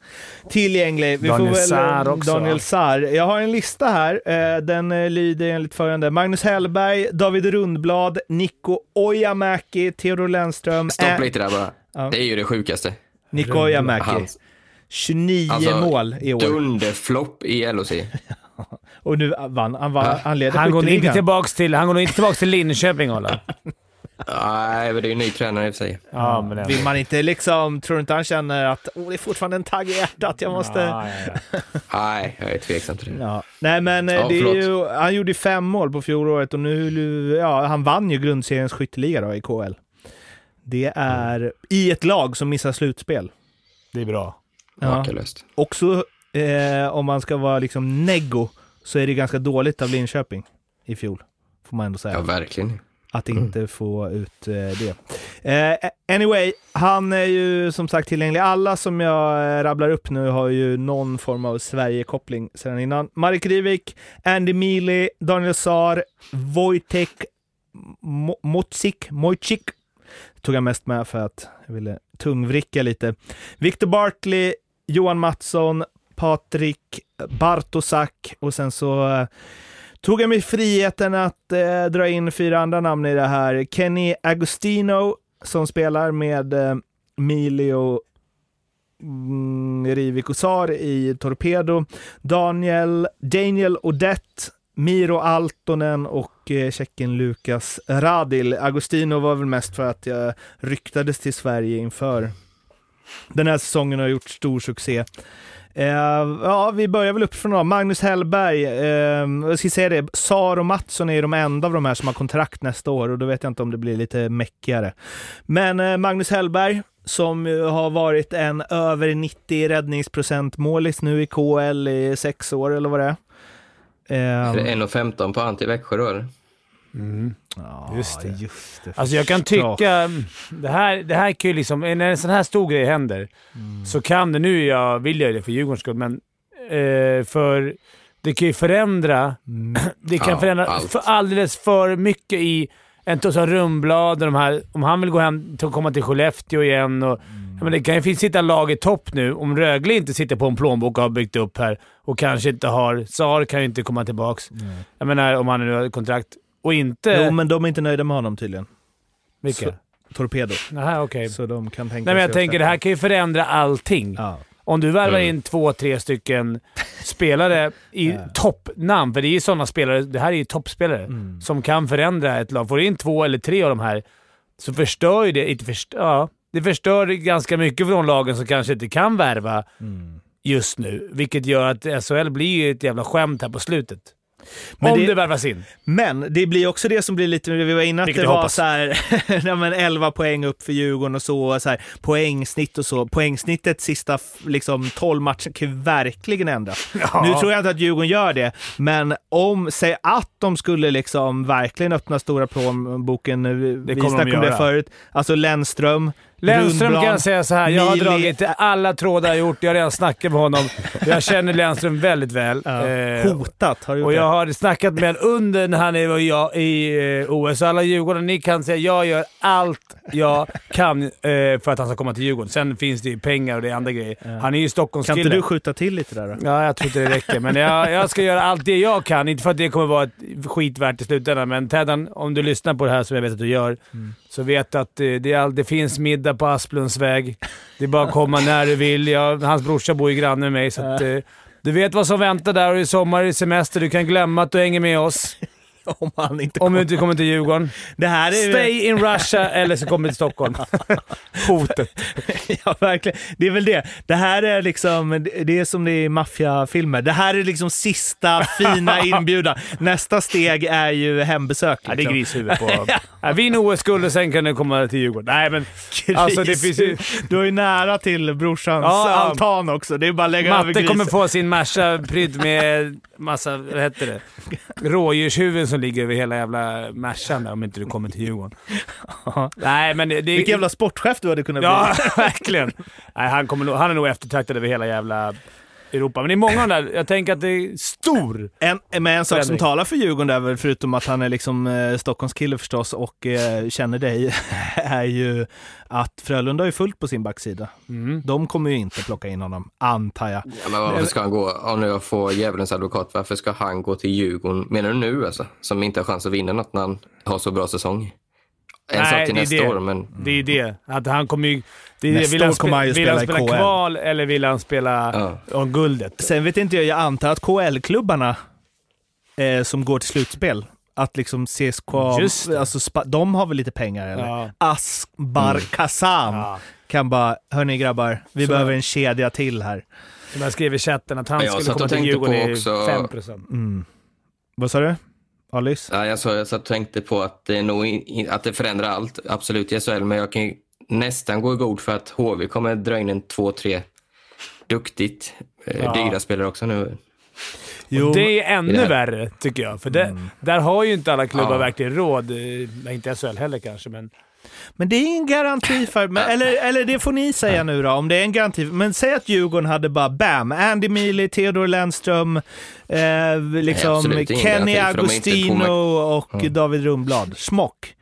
[SPEAKER 2] tillgänglig. Vi
[SPEAKER 1] Daniel
[SPEAKER 2] får väl,
[SPEAKER 1] Saar
[SPEAKER 2] eh,
[SPEAKER 1] också,
[SPEAKER 2] Daniel
[SPEAKER 1] va?
[SPEAKER 2] Saar. Jag har en lista här. Eh, Den eh, lyder enligt följande. Magnus Hellberg, David Rundblad, Niko Ojamäki, Theodor Lennström.
[SPEAKER 4] Stopp
[SPEAKER 2] Ä-
[SPEAKER 4] lite där bara.
[SPEAKER 2] Ja.
[SPEAKER 4] Det är ju det sjukaste.
[SPEAKER 2] Niko Ojamäki.
[SPEAKER 4] Hans
[SPEAKER 2] 29
[SPEAKER 4] Alltså,
[SPEAKER 2] mål i år.
[SPEAKER 4] dunderflopp i LOC.
[SPEAKER 2] Och nu vann han. vann- Han leder
[SPEAKER 1] Han går, inte tillbaks till, han går nog inte tillbaka till Linköping, Ola.
[SPEAKER 4] Nej, men det är ju en ny tränare i och för sig.
[SPEAKER 1] Ja, men det...
[SPEAKER 2] Vill man inte liksom, tror du inte han känner att oh, det är fortfarande en tagg i hjärtat, jag måste...
[SPEAKER 1] Ja, ja, ja.
[SPEAKER 4] Nej, jag är tveksam till det.
[SPEAKER 2] Ja. Nej men eh,
[SPEAKER 4] Ja,
[SPEAKER 2] det är ju, han gjorde fem mål på fjolåret och nu, ja, han vann ju grundseriens skytteliga då i KL. Det är i ett lag som missar slutspel.
[SPEAKER 1] Det är bra.
[SPEAKER 2] Ja.
[SPEAKER 4] Makalöst.
[SPEAKER 2] Också eh, om man ska vara liksom neggo så är det ganska dåligt av Linköping i fjol. Får man ändå säga.
[SPEAKER 4] Ja, verkligen.
[SPEAKER 2] Att inte få ut eh, det. Eh, anyway, han är ju som sagt tillgänglig. Alla som jag eh, rabblar upp nu har ju någon form av Sverige-koppling sedan innan. Marek Rivik, Andy Mealy, Daniel Saar, Wojtek Mo- Mocik, Mojcik tog jag mest med för att jag ville tungvricka lite. Victor Bartley, Johan Mattsson, Patrik Bartosak och sen så eh, tog jag mig friheten att eh, dra in fyra andra namn i det här. Kenny Agostino som spelar med eh, Milio mm, Rivikosar i Torpedo. Daniel, Daniel Odette, Miro Altonen och eh, tjecken Lukas Radil. Agostino var väl mest för att jag ryktades till Sverige inför den här säsongen och har gjort stor succé. Eh, ja, vi börjar väl uppifrån då. Magnus Hellberg, eh, jag ska säga det, Sar och Mattsson är ju de enda av de här som har kontrakt nästa år och då vet jag inte om det blir lite meckigare. Men eh, Magnus Hellberg, som har varit en över 90 räddningsprocent målis nu i KL i sex år eller vad det är.
[SPEAKER 4] Är
[SPEAKER 2] Eh,
[SPEAKER 4] det 1,15 på Anti Växjö då? eller?
[SPEAKER 2] Ja,
[SPEAKER 1] Just det.
[SPEAKER 2] Just det.
[SPEAKER 1] Alltså jag kan tycka... Det här, det här kan ju liksom... När en sån här stor grej händer så kan det... Nu jag vill jag det för Djurgårdens skull, men eh, för... Det kan ju förändra... Det kan
[SPEAKER 4] Ja,
[SPEAKER 1] förändra
[SPEAKER 4] allt.
[SPEAKER 1] för alldeles för mycket i en tos som Rumblad och de här... Om han vill gå hem och komma till Skellefteå igen och... Ja, men det kan ju finnas- sitta lag i topp nu. Om Rögle inte sitter på en plånbok och har byggt upp här och kanske inte har... Sar kan ju inte komma tillbaks. Jag menar om han nu har kontrakt. Och inte...
[SPEAKER 2] Jo, men de är inte nöjda med honom tydligen.
[SPEAKER 1] Vilka?
[SPEAKER 2] Så- Torpedo.
[SPEAKER 1] Nähä, okej.
[SPEAKER 2] Så de kan tänka
[SPEAKER 1] Nej, men jag tänker det här kan ju förändra allting.
[SPEAKER 2] Ja.
[SPEAKER 1] Om du värvar
[SPEAKER 4] Mm.
[SPEAKER 1] in två, tre stycken spelare i toppnamn, för det är ju sådana spelare, det här är ju toppspelare,
[SPEAKER 2] Mm.
[SPEAKER 1] som kan förändra ett lag. Får du in två eller tre av de här så förstör ju det, inte förstör, ja, det förstör ganska mycket för de lagen som kanske inte kan värva
[SPEAKER 2] Mm.
[SPEAKER 1] just nu. Vilket gör att SHL blir ett jävla skämt här på slutet.
[SPEAKER 2] Men
[SPEAKER 1] Om
[SPEAKER 2] det-
[SPEAKER 1] det värvas in.
[SPEAKER 2] Men det blir också det som blir lite, vi var inne att
[SPEAKER 1] Vilket
[SPEAKER 2] det var så här, ja, men 11 poäng upp för Djurgården och så, så här, poängsnitt och så. Poängsnittet sista liksom, 12 matcher kan ju verkligen ändras.
[SPEAKER 1] Ja.
[SPEAKER 2] Nu tror jag inte att Djurgården gör det, men om, säg att de skulle liksom verkligen öppna stora plånboken, vi
[SPEAKER 1] Det
[SPEAKER 2] vi snackade om det förut, alltså Lennström,
[SPEAKER 1] Lennström kan jag säga så här. Jag har dragit alla trådar jag gjort. Jag har redan snackat med honom. Jag känner Lennström väldigt väl.
[SPEAKER 2] Ja.
[SPEAKER 1] Eh,
[SPEAKER 2] Hotat, har du gjort
[SPEAKER 1] och jag har snackat med honom under när han är jag, i eh, OS. Alla Djurgården, ni kan säga jag gör allt jag kan eh, för att han ska komma till Djurgården. Sen finns det ju pengar och det är andra grejer. Han är ju
[SPEAKER 2] Kan
[SPEAKER 1] Stockholmskille.
[SPEAKER 2] inte du skjuta till lite där då?
[SPEAKER 1] Ja, jag tror inte det räcker, men jag, jag ska göra allt det jag kan. Inte för att det kommer vara ett skit värt i slutändan, men Teddan, om du lyssnar på det här som jag vet att du gör, så vet att eh, det, all, det finns middag på Asplunds väg. Det är bara att komma när du vill. Jag, hans brorsa bor ju granne med mig, så att, eh, du vet vad som väntar där och i sommar, i semester. Du kan glömma att du hänger med oss
[SPEAKER 2] Om han inte
[SPEAKER 1] om du inte kommer till Djurgården.
[SPEAKER 2] Det här är
[SPEAKER 1] Stay in Russia eller så kommer du till Stockholm. Hotet.
[SPEAKER 2] Ja, verkligen. Det är väl det. Det här är liksom, det är som det är i maffiafilmer. Det här är liksom sista fina inbjudan. Nästa steg är ju hembesök.
[SPEAKER 1] Ja, det är
[SPEAKER 2] Liksom.
[SPEAKER 1] grishuvud på... Ja, Vinn OS-guld och sen kan du komma till Djurgården. Nej, men alltså det finns ju...
[SPEAKER 2] Du är ju nära till brorsans
[SPEAKER 1] Ja,
[SPEAKER 2] altan också. Det är bara att lägga över
[SPEAKER 1] Matte
[SPEAKER 2] grisen.
[SPEAKER 1] kommer få sin Merca prydd med massa, vad heter det? Rådjurshuvuden som ligger över hela jävla Mercan där om inte du kommer till Djurgården. Nej, men det...
[SPEAKER 2] Vilken jävla sportchef du hade kunnat
[SPEAKER 1] Ja,
[SPEAKER 2] bli.
[SPEAKER 1] verkligen. Nej, han, kommer, han är nog eftertraktad över hela jävla Europa. Men det är många av de där. Jag tänker att det är stor.
[SPEAKER 2] En, men en sak som talar för Djurgården där, väl, förutom att han är liksom eh, Stockholmskille förstås och eh, känner dig, är ju att Frölunda har ju fullt på sin backsida.
[SPEAKER 1] Mm.
[SPEAKER 2] De kommer ju inte plocka in honom, antar jag.
[SPEAKER 4] Ja, men varför ska han gå, om nu jag får djävulens advokat, varför ska han gå till Djurgården, menar du nu alltså? Som inte har chans att vinna något när han har så bra säsong. En
[SPEAKER 1] Nej,
[SPEAKER 4] sak till
[SPEAKER 1] det är
[SPEAKER 4] nästa
[SPEAKER 1] det.
[SPEAKER 4] år, men
[SPEAKER 1] Det är det. Att han kommer ju... Det är det.
[SPEAKER 2] Nästa
[SPEAKER 1] Vill han,
[SPEAKER 2] kommer han
[SPEAKER 1] vill han
[SPEAKER 2] spela KL.
[SPEAKER 1] kval eller vill han spela
[SPEAKER 4] Ja.
[SPEAKER 1] om guldet?
[SPEAKER 2] Sen vet inte jag, jag antar att KL-klubbarna eh, som går till slutspel, att liksom CSKA, alltså, spa, de har väl lite pengar eller?
[SPEAKER 1] Ja.
[SPEAKER 2] Askbar Kazan
[SPEAKER 1] Ja.
[SPEAKER 2] kan bara, hörni grabbar, vi
[SPEAKER 1] Så-
[SPEAKER 2] behöver en kedja till här.
[SPEAKER 1] Som jag skrev i chatten, att han
[SPEAKER 4] Ja,
[SPEAKER 1] skulle komma till Djurgården
[SPEAKER 4] också-
[SPEAKER 1] 5%.
[SPEAKER 2] Mm. Vad sa du? Alice?
[SPEAKER 4] Ja, jag, sa, jag satt och tänkte på att det, är nog in, att det förändrar allt, absolut i SHL, men jag kan ju nästan gå i god för att HV kommer dra in en 2-3 duktigt eh,
[SPEAKER 1] Ja.
[SPEAKER 4] dyra spelare också nu.
[SPEAKER 2] Jo,
[SPEAKER 1] Det är ännu
[SPEAKER 4] det
[SPEAKER 1] värre, tycker jag. För det, där har ju inte alla klubbar
[SPEAKER 4] Ja.
[SPEAKER 1] verkligen råd. eh, Inte SHL heller kanske, men...
[SPEAKER 2] Men det är ingen garanti för, men, eller, eller det får ni säga nu då, om det är en garanti. Men säg att Djurgården hade bara bam, Andy Mili, Theodor Lennström, eh, liksom
[SPEAKER 4] ingen
[SPEAKER 2] Kenny Agostino och David Rundblad. Smock.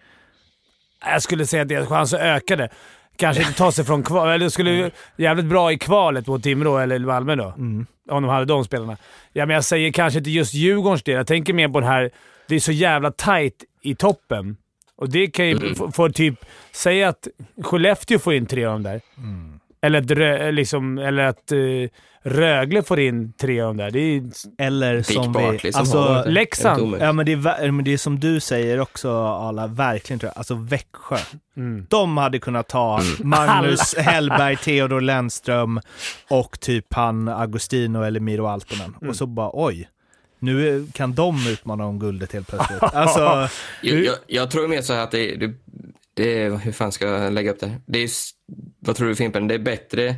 [SPEAKER 1] Jag skulle säga att deras chans ökade. Kanske inte ta sig från kval. Eller det skulle ju jävligt bra i kvalet mot Timrå eller Malmö då.
[SPEAKER 2] Mm.
[SPEAKER 1] Om de hade de spelarna. Ja, men jag säger kanske inte just Djurgårdens del. Jag tänker mer på den här... Det är så jävla tight i toppen. Och det kan ju få, få typ... Säg att Skellefteå får in tre av dem där. Eller att, Rö- liksom, eller att uh, Rögle får in tre av dem där. Det är
[SPEAKER 2] Eller som vi...
[SPEAKER 4] Barkley som
[SPEAKER 2] Alltså,
[SPEAKER 1] Leksand.
[SPEAKER 2] Ja, men det, är, men det är som du säger också, Ala, verkligen tror jag. Alltså Växjö.
[SPEAKER 1] Mm.
[SPEAKER 2] De hade kunnat ta Magnus Hellberg, Theodor Lennström och typ han Agostino eller Miro Altonen. Och så bara oj, nu kan de utmana om guldet helt plötsligt. Alltså,
[SPEAKER 4] Jag, jag, jag tror mer så här att det, det, det hur fan ska jag lägga upp det? det är, vad tror du Fimpen? Det är bättre,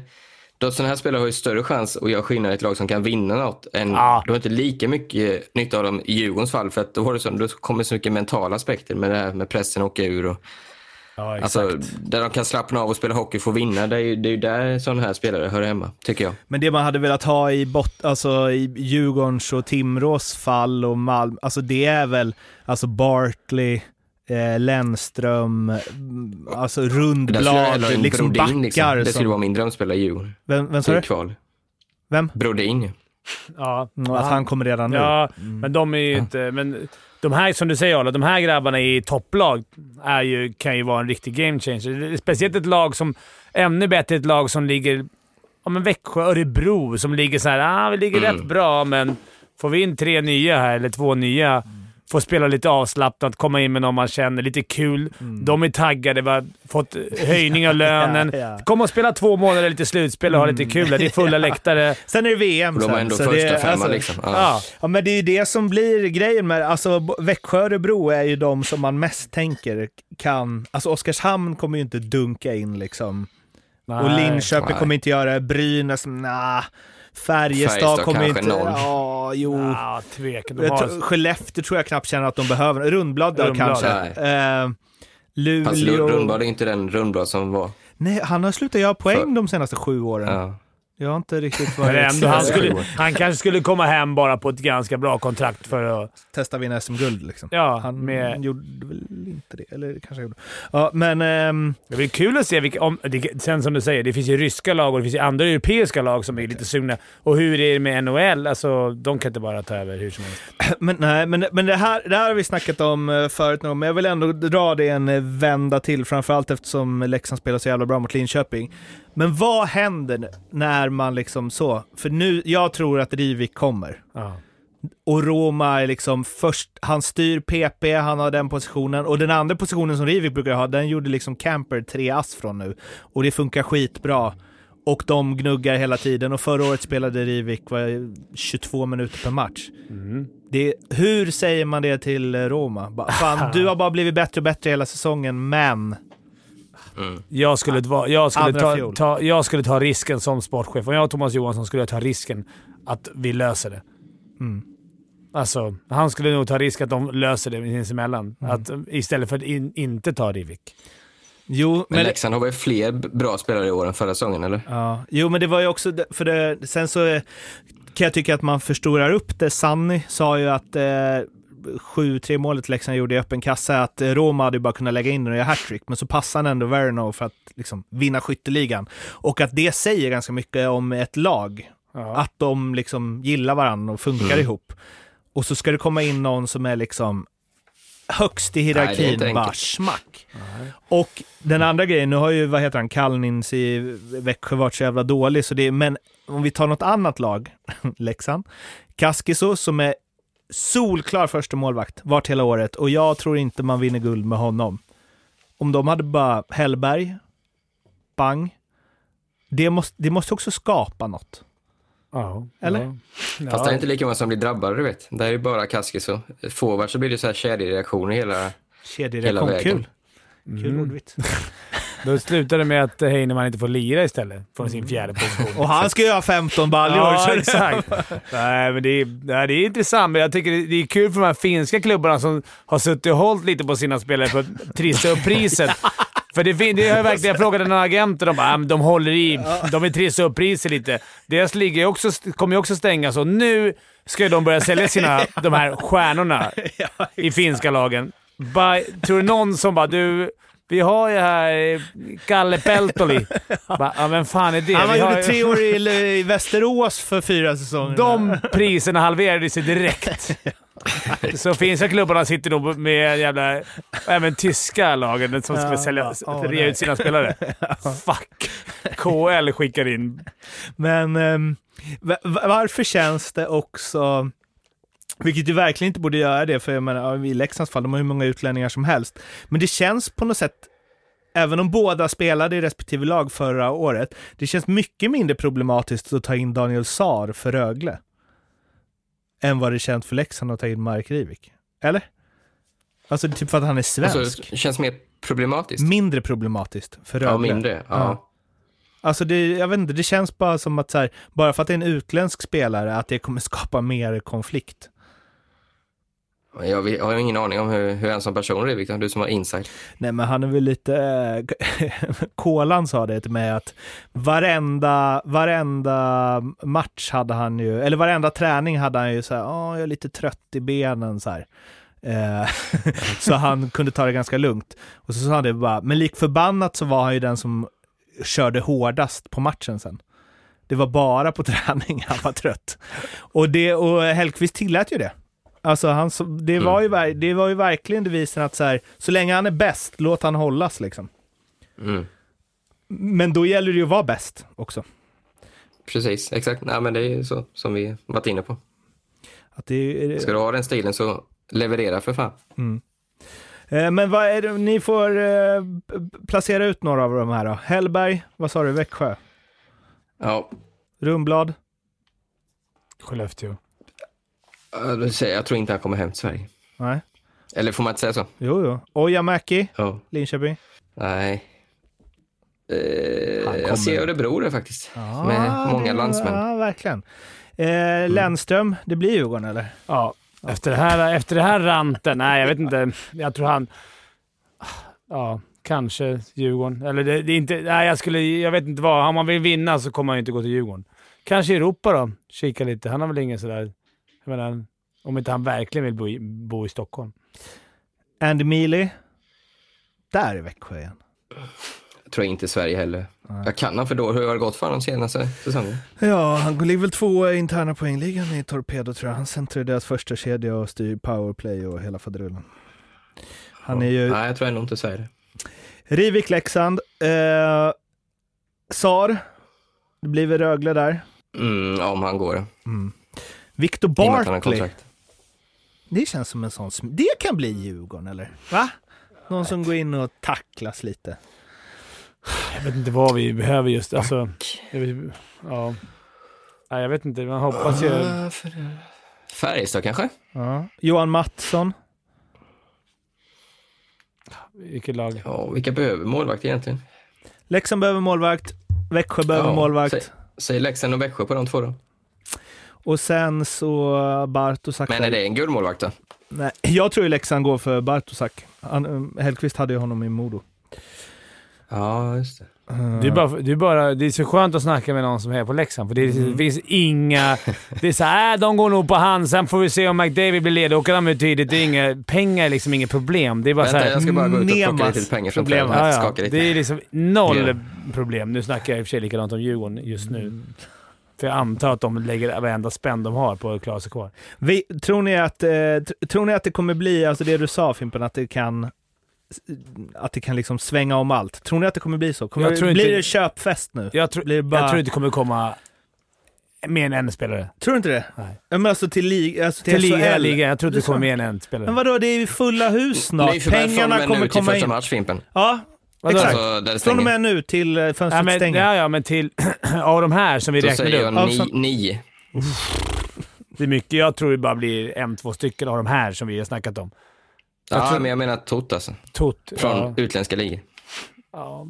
[SPEAKER 4] då sådana här spelare har ju större chans att göra skillnad i ett lag som kan vinna något. Än,
[SPEAKER 1] Ja.
[SPEAKER 4] Du har inte lika mycket nytta av dem i Djurgårdens fall för att då, har du så, då kommer så mycket mentala aspekter med det här med pressen och åka ur. Och,
[SPEAKER 1] Ja, exakt.
[SPEAKER 4] alltså, där de kan slappna av och spela hockey och få vinna, det är ju det är där sådana här spelare hör hemma, tycker jag.
[SPEAKER 2] men det man hade velat ha i, bot, alltså, i Djurgårdens och Timrås fall och Malmö, alltså det är väl alltså Barkley, eh, Lennström, mm, alltså Rundblad, liksom
[SPEAKER 4] Brodin,
[SPEAKER 2] backar.
[SPEAKER 4] Det skulle
[SPEAKER 2] som,
[SPEAKER 4] vara min drömspelare i Djurgården.
[SPEAKER 2] vem, vem sa du?
[SPEAKER 4] kval.
[SPEAKER 2] Vem?
[SPEAKER 4] Brodin.
[SPEAKER 1] ja.
[SPEAKER 2] Mm, Att han kommer redan nu.
[SPEAKER 1] Ja, men de är ju inte... Men de här, som du säger Arla, de här grabbarna i topplag är ju, kan ju vara en riktig game changer. Speciellt ett lag som... Ännu bättre ett lag som ligger... Ja, men Växjö, Örebro som ligger så här. Ah, vi ligger
[SPEAKER 4] Mm.
[SPEAKER 1] rätt bra, men får vi in tre nya här, eller två nya, får spela lite avslappnat, komma in med någon man känner, lite kul. De är taggade, vi har fått höjning av lönen.
[SPEAKER 2] Ja, ja.
[SPEAKER 1] Kom och spela två månader lite slutspel och ha lite kul. Det är fulla läktare.
[SPEAKER 2] Sen är det VM
[SPEAKER 4] Och de har ändå
[SPEAKER 2] så
[SPEAKER 4] första
[SPEAKER 2] det,
[SPEAKER 4] femman
[SPEAKER 2] alltså,
[SPEAKER 4] liksom. Ja.
[SPEAKER 1] Ja.
[SPEAKER 2] Men det är ju det som blir grejen med, alltså Växjö och Örebro är ju de som man mest tänker kan, alltså Oskarshamn kommer ju inte dunka in liksom. och
[SPEAKER 1] Nej.
[SPEAKER 2] Linköping
[SPEAKER 4] nej.
[SPEAKER 2] kommer inte göra det, Brynäs, nah. Färjestad,
[SPEAKER 4] Färjestad
[SPEAKER 2] kommer
[SPEAKER 4] kanske
[SPEAKER 2] inte,
[SPEAKER 4] noll.
[SPEAKER 2] ja, jo.
[SPEAKER 1] Ja, tvekan. De
[SPEAKER 2] Jag
[SPEAKER 1] har...
[SPEAKER 2] tror- Skellefteå tror jag knappt känner att de behöver, Rundblad
[SPEAKER 1] Rundblad,
[SPEAKER 2] kanske. Eh,
[SPEAKER 4] Fast
[SPEAKER 2] Luleå.
[SPEAKER 4] Rundblad är inte den Rundblad som var.
[SPEAKER 2] Nej, han har slutat göra poäng
[SPEAKER 4] För-
[SPEAKER 2] de senaste sju åren.
[SPEAKER 4] Ja.
[SPEAKER 2] Jag har inte riktigt
[SPEAKER 1] Men
[SPEAKER 2] varit...
[SPEAKER 1] ändå, han, skulle, han kanske skulle komma hem bara på ett ganska bra kontrakt för att...
[SPEAKER 2] testa vinna SM-guld liksom.
[SPEAKER 1] Ja,
[SPEAKER 2] Han
[SPEAKER 1] med,
[SPEAKER 2] gjorde väl inte det, eller kanske gjorde. Ja, men... ehm,
[SPEAKER 1] det blir kul att se vilka... Om, det, sen som du säger, det finns ju ryska lag och det finns ju andra europeiska lag som är lite sugna. Och hur är det med NHL? Alltså, de kan inte bara ta över hur som helst.
[SPEAKER 2] Men, nej, men, men det, här, det här har vi snackat om eh, förut nu, men jag vill ändå dra det en eh, vända till, framförallt eftersom Leksand spelar så jävla bra mot Linköping. Men vad händer när man liksom så? För nu, jag tror att Rivik kommer.
[SPEAKER 1] Ja.
[SPEAKER 2] Och Roma är liksom först, han styr PP, han har den positionen. Och den andra positionen som Rivik brukar ha, den gjorde liksom Camper tre ass från nu. Och det funkar skitbra. Och de gnuggar hela tiden. Och förra året spelade Rivik vad, 22 minuter per match.
[SPEAKER 1] Mm.
[SPEAKER 2] Det, hur säger man det till Roma? Fan, du har bara blivit bättre och bättre hela säsongen, men...
[SPEAKER 1] Jag skulle, ta, jag, skulle ta, ta, jag skulle ta risken som sportchef. Om jag och Thomas Johansson skulle jag ta risken att vi löser det.
[SPEAKER 2] Mm.
[SPEAKER 1] Alltså, han skulle nog ta risk att de löser det sinsemellan.
[SPEAKER 2] Mm.
[SPEAKER 1] Att, istället för att in, inte ta Rivik.
[SPEAKER 2] Jo,
[SPEAKER 4] Men,
[SPEAKER 2] men,
[SPEAKER 4] Leksand har väl fler bra spelare i år än förra säsongen, eller?
[SPEAKER 2] ja, jo, men det var ju också... För det, sen så eh, kan jag tycka att man förstorar upp det. Sanni sa ju att eh, 7-3 målet Leksand gjorde i öppen kassa, att eh, Roma hade ju bara kunnat lägga in den och göra hattrick, men så passar han ändå Verno för att liksom, vinna skytteligan. Och att det säger ganska mycket om ett lag.
[SPEAKER 1] Ja.
[SPEAKER 2] Att de liksom gillar varandra och funkar
[SPEAKER 4] Mm.
[SPEAKER 2] ihop. Och så ska det komma in någon som är liksom högst i
[SPEAKER 4] Nej,
[SPEAKER 2] hierarkin,
[SPEAKER 4] inte
[SPEAKER 2] bara smack. Och den andra grejen, nu har ju, vad heter han, Kalnins i Växjö varit så jävla dålig, så det är, men om vi tar något annat lag, Leksand, Kaskiso som är solklar första målvakt, vart hela året, och jag tror inte man vinner guld med honom. Om de hade bara Hellberg, bang, det måste, det måste också skapa något.
[SPEAKER 1] Ja.
[SPEAKER 2] Eller?
[SPEAKER 1] Ja.
[SPEAKER 4] Fast det är inte lika många som blir drabbade, du vet. Det är ju bara Kaskis och forward så blir det så här kedjereaktioner hela... Hela
[SPEAKER 2] Kedjereaktion,
[SPEAKER 4] vägen.
[SPEAKER 2] kul. Kul ordvits.
[SPEAKER 1] Då slutar det med att Heinemann inte får lira istället från sin fjärde position.
[SPEAKER 2] Och han ska ju ha 15 baljor.
[SPEAKER 1] Ja, exakt. Nej, men det är, nej, det är intressant, men jag tycker det är kul för de här finska klubbarna som har suttit och hållit lite på sina spelare för att trissa upp priset. För det, fin- det har jag verkligen, frågade några agenter och de bara, "Ah, de håller i. De vill trissa upp priset lite. Deras liga också, kommer ju också stängas och nu ska de börja sälja sina, de här stjärnorna i finska lagen. By, tror du någon som bara du, vi har ju här eh, Kalle Peltoli. Bara, ja, vem fan är det?
[SPEAKER 2] Han gjorde
[SPEAKER 1] ju-
[SPEAKER 2] tre år i, i Västerås för fyra säsonger.
[SPEAKER 1] de priserna halverade sig direkt. Så finska klubbarna sitter nog med jävla... Även tyska lagen som ska
[SPEAKER 2] Ja,
[SPEAKER 1] sälja,
[SPEAKER 2] ja,
[SPEAKER 1] rea ut sina spelare. Fuck! KL skickar in...
[SPEAKER 2] Men va- varför känns det också, vilket ju verkligen inte borde göra det, för jag menar, i Leksands fall, de har hur många utlänningar som helst. Men det känns på något sätt, även om båda spelade i respektive lag förra året, det känns mycket mindre problematiskt att ta in Daniel Saar för Rögle. Än vad det känns för Leksand att ta in Mark Rivik. Eller? Alltså typ för att han är svensk.
[SPEAKER 4] Alltså, det känns mer problematiskt.
[SPEAKER 2] mindre problematiskt för Rögle.
[SPEAKER 4] Ja, mindre. Ja.
[SPEAKER 2] Ja. Alltså det, jag vet inte, det känns bara som att så här, bara för att det är en utländsk spelare, att det kommer skapa mer konflikt.
[SPEAKER 4] Jag vet- jag har ingen aning om hur, hur en som person är, Victor. Du som har insight.
[SPEAKER 2] Nej men han är väl lite, eh, Kolan sa det till mig att varenda, varenda match hade han ju, eller varenda träning hade han ju så här, åh jag är lite trött i benen så här. Eh, så han kunde ta det ganska lugnt. Och så sa han det bara, men lik förbannat så var han ju den som körde hårdast på matchen sen. Det var bara på träning han var trött. Och, det, och Hellkvist tillät ju det. Alltså han, det, var ju, ver- det var ju verkligen devisen att så, här, så länge han är bäst, låt han hållas liksom.
[SPEAKER 4] Mm.
[SPEAKER 2] Men då gäller det ju att vara bäst också.
[SPEAKER 4] Precis, exakt. Nej, men det är ju så som vi varit inne på.
[SPEAKER 2] Att det, är-
[SPEAKER 4] Ska du ha den stilen så leverera för fan.
[SPEAKER 2] Eh, Men vad är det, ni får eh, placera ut några av de här då. Hellberg, vad sa du, Växjö?
[SPEAKER 4] Ja,
[SPEAKER 2] Rumblad?
[SPEAKER 1] Skellefteå.
[SPEAKER 4] Jag tror inte han kommer hem till Sverige.
[SPEAKER 2] Nej.
[SPEAKER 4] Eller får man inte säga så?
[SPEAKER 2] Jo, jo. Ojamäki,
[SPEAKER 4] Ja.
[SPEAKER 2] Linköping?
[SPEAKER 4] Nej.
[SPEAKER 2] Han
[SPEAKER 4] Eh,
[SPEAKER 2] kommer-
[SPEAKER 4] jag ser Örebro där faktiskt.
[SPEAKER 2] Ja,
[SPEAKER 4] med många
[SPEAKER 2] det-
[SPEAKER 4] landsmän.
[SPEAKER 2] Ja, verkligen. Eh, Lennström, det blir Djurgården eller?
[SPEAKER 1] Ja, efter det, här, efter det här ranten. Nej, jag vet inte. Jag tror han... Ja, Kanske Djurgården. Eller det, det är inte... Nej, jag, skulle, jag vet inte vad. Om man vill vinna så kommer man ju inte gå till Djurgården. Kanske Europa då. Kika lite. Han har väl ingen sådär... Jag menar, om inte han verkligen vill bo i, bo i Stockholm.
[SPEAKER 2] Andy Mealy. Där är Växjö igen.
[SPEAKER 4] Jag tror inte Sverige heller. Jag kan han för då. Hur har det gått för honom senaste säsongen?
[SPEAKER 2] Ja, han ligger väl två i interna poängligan i Torpedo tror jag. Han centrar deras första kedja och styr powerplay och hela faderullen. Han är ju
[SPEAKER 4] Nej, jag tror ändå inte Sverige.
[SPEAKER 2] Rivik, Leksand. Eh, Sar. Det blir väl Rögle där.
[SPEAKER 4] Mm, om han går.
[SPEAKER 2] Victor Barkley.
[SPEAKER 4] kontrakt.
[SPEAKER 2] Det känns som en sån... Det kan bli Djurgården, eller? Va? Någon som går in och tacklas lite.
[SPEAKER 1] Jag vet inte vad vi behöver just. Alltså, jag vet, ja. Nej, jag vet inte. Man hoppas ju...
[SPEAKER 4] Färjestad kanske?
[SPEAKER 2] Ja. Johan Mattsson.
[SPEAKER 1] Vilket lag?
[SPEAKER 4] Ja, vilka behöver målvakt egentligen?
[SPEAKER 2] Leksand behöver målvakt. Växjö behöver
[SPEAKER 4] Ja,
[SPEAKER 2] målvakt.
[SPEAKER 4] Säg, säg Leksand och Växjö på de två då.
[SPEAKER 2] Och sen så Bartosak.
[SPEAKER 4] Men är det en guldmålvakt då?
[SPEAKER 2] Nej, jag tror ju Leksand går för Bartosak. Han, um, Hellkvist hade ju honom i Modo.
[SPEAKER 4] Ja, just det.
[SPEAKER 1] Det är, bara, det, är bara, det är så skönt att snacka med någon som är på Leksand, för det, är, det finns inga... Det är såhär, äh, de går nog på han, sen får vi se om McDavid blir ledig. Åker de ut tidigt. Det är inga, pengar är liksom inget problem. Det är bara
[SPEAKER 4] Vänta,
[SPEAKER 1] såhär...
[SPEAKER 4] jag ska bara gå ut och plocka lite pengar från
[SPEAKER 2] problem.
[SPEAKER 1] Ja, ja. Det är liksom noll
[SPEAKER 4] Ja.
[SPEAKER 1] problem. Nu snackar jag i och för sig likadant om Djurgården just nu. För jag antar att de lägger varenda spänn de har på att klara sig kvar.
[SPEAKER 2] Vi, tror, ni att, eh, tr- tror ni att det kommer bli, alltså det du sa Fimpen, att det kan att det kan liksom svänga om allt. Tror ni att det kommer bli så? Kommer
[SPEAKER 1] Jag
[SPEAKER 2] det, blir
[SPEAKER 1] inte-
[SPEAKER 2] det köpfest nu?
[SPEAKER 1] Jag,
[SPEAKER 2] det bara-
[SPEAKER 1] jag tror inte det kommer komma mer än en spelare.
[SPEAKER 2] Tror du inte det?
[SPEAKER 1] Nej.
[SPEAKER 2] Men alltså till, lig, alltså till,
[SPEAKER 1] Till liga,
[SPEAKER 2] SHL.
[SPEAKER 1] liga. Jag tror inte
[SPEAKER 2] Det
[SPEAKER 1] kommer mer än en spelare.
[SPEAKER 2] Men vadå, det är ju fulla hus snart. Pengarna kommer
[SPEAKER 4] nu till
[SPEAKER 2] komma
[SPEAKER 4] första
[SPEAKER 2] in.
[SPEAKER 4] match, Fimpen.
[SPEAKER 2] Ja? Exakt.
[SPEAKER 4] Så där det
[SPEAKER 2] Från och med nu till eh,
[SPEAKER 1] Ja
[SPEAKER 2] fönstret
[SPEAKER 1] men,
[SPEAKER 2] stänger.
[SPEAKER 1] ja, ja, men till... av de här som vi
[SPEAKER 4] Då
[SPEAKER 1] räknade
[SPEAKER 4] säger
[SPEAKER 1] upp.
[SPEAKER 4] jag
[SPEAKER 2] Alltså-
[SPEAKER 4] ni, nio.
[SPEAKER 1] Det är mycket. Jag tror det bara blir en, två stycken av de här som vi har snackat om.
[SPEAKER 4] Ja,
[SPEAKER 1] tror-
[SPEAKER 4] men jag menar tot alltså.
[SPEAKER 1] Tot.
[SPEAKER 4] Från
[SPEAKER 1] Ja,
[SPEAKER 4] utländska ligor.
[SPEAKER 1] ja.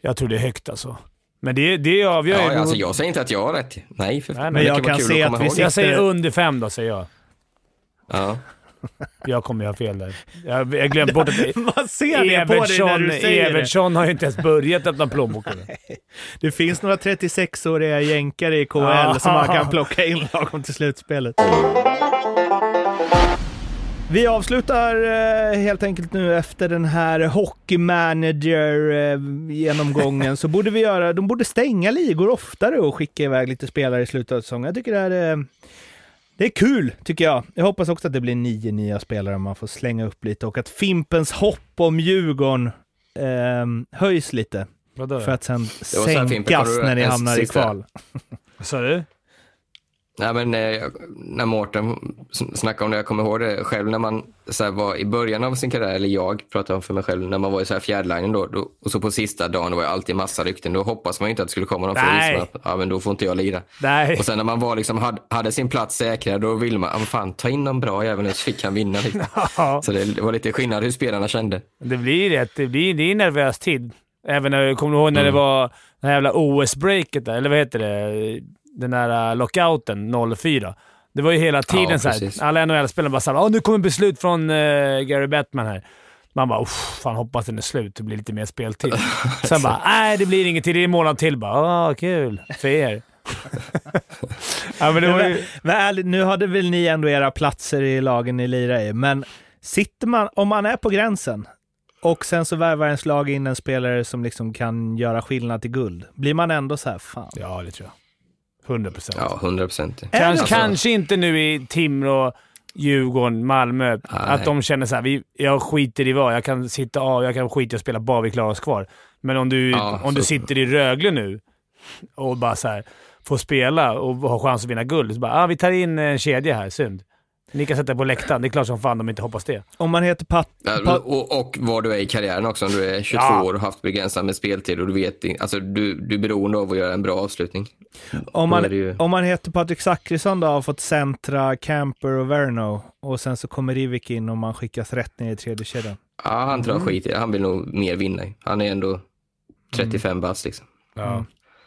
[SPEAKER 1] Jag tror det är högt alltså. Men det, det avgör
[SPEAKER 4] Ja,
[SPEAKER 1] ju...
[SPEAKER 4] alltså jag säger inte att jag har rätt. Nej, för
[SPEAKER 1] Nej, men
[SPEAKER 4] det
[SPEAKER 2] jag
[SPEAKER 4] kan
[SPEAKER 2] se
[SPEAKER 4] att
[SPEAKER 2] att vi sitter-
[SPEAKER 1] Jag säger under fem då, säger jag.
[SPEAKER 4] Ja.
[SPEAKER 1] Jag kommer ju ha fel där. Jag jag glömde bort att
[SPEAKER 2] Vad ser det på dig när du säger det?
[SPEAKER 1] Evertsson har ju inte ens börjat öppna plånboken.
[SPEAKER 2] Det finns några 36-åriga jänkare i
[SPEAKER 1] Ja.
[SPEAKER 2] som man kan plocka in lagom till slutspelet. Vi avslutar eh, helt enkelt nu efter den här hockey manager eh, genomgången så borde vi göra, de borde stänga ligor oftare och skicka iväg lite spelare i slutet av säsongen. Jag tycker det är, eh, det är kul, tycker jag. Jag hoppas också att det blir nio nya spelare man får slänga upp lite och att Fimpens hopp om Djurgården eh, höjs lite.
[SPEAKER 1] Vadå?
[SPEAKER 2] För att sen sänkas när ni hamnar i kval.
[SPEAKER 1] Vad sa du?
[SPEAKER 4] Nej, men eh, när Mårten snackade om det, jag kommer ihåg det själv när man så här, var i början av sin karriär, eller jag pratar om för mig själv, när man var i så här fjärdlinen då, då, och så på sista dagen det var ju alltid massa rykten, då hoppas man ju inte att det skulle komma någon
[SPEAKER 1] Nej.
[SPEAKER 4] att ja, men då får inte jag lira.
[SPEAKER 1] Nej.
[SPEAKER 4] Och sen när man var liksom, hade, hade sin plats säkrad, då ville man, ja, fan ta in någon bra jävel nu så fick han vinna. Liksom.
[SPEAKER 1] Ja,
[SPEAKER 4] Så det var lite skillnad hur spelarna kände.
[SPEAKER 1] det blir rätt. Det, blir, det är en nervös tid. Även när, kommer du ihåg när
[SPEAKER 4] Mm.
[SPEAKER 1] det var det här jävla OS-breaket där, eller vad heter det? Den där uh, lockouten 04. Det var ju hela tiden
[SPEAKER 4] Ja,
[SPEAKER 1] så här.
[SPEAKER 4] precis.
[SPEAKER 1] Alla NHL-spelare bara såhär, nu kommer beslut från uh, Gary Bettman här. Man bara, "Uff, fan hoppas den är slut. Det blir lite mer speltid. Sen bara, nej det blir inget till. Det är en månad till. Bara, ah, kul för er. ja, men det var ju...
[SPEAKER 2] men ärligt, nu hade väl ni ändå era platser i lagen ni lirar i, men sitter man, om man är på gränsen och sen så värvar ens lag in en spelare som liksom kan göra skillnad till guld, blir man ändå så här, fan.
[SPEAKER 1] Ja, det tror jag. 100 procent.
[SPEAKER 4] Ja, 100 procent.
[SPEAKER 1] Kanske,
[SPEAKER 4] Alltså-
[SPEAKER 1] kanske inte nu i Timrå, Djurgården, Malmö. Att de känner så här, vi, jag skiter i vad. Jag kan sitta av, jag kan skita i att spela bara vi klarar oss kvar. Men om du,
[SPEAKER 4] Ja,
[SPEAKER 1] om du sitter i Rögle nu och bara så här, får spela och har chans att vinna guld, så bara ah, vi tar in en kedja här. Synd. Ni kan sätta på läktaren. Det är klart som fan de inte hoppas det.
[SPEAKER 2] Om man heter Pat...
[SPEAKER 4] Ja,
[SPEAKER 2] Pat
[SPEAKER 4] och, och var du är i karriären också. Om du är 22
[SPEAKER 1] Ja.
[SPEAKER 4] år och haft begränsat med speltid och du vet alltså du, du är beroende av att göra en bra avslutning.
[SPEAKER 2] om, man,
[SPEAKER 4] ju-
[SPEAKER 2] om man heter Patrik Zackrisson då har fått centra Camper och Verno och sen så kommer Rivik in och man skickas rätt ner i tredje kedjan.
[SPEAKER 4] Ja, han tror jag skit i det. Han vill nog mer vinna. Han är ändå 35 bast liksom.
[SPEAKER 1] Ja.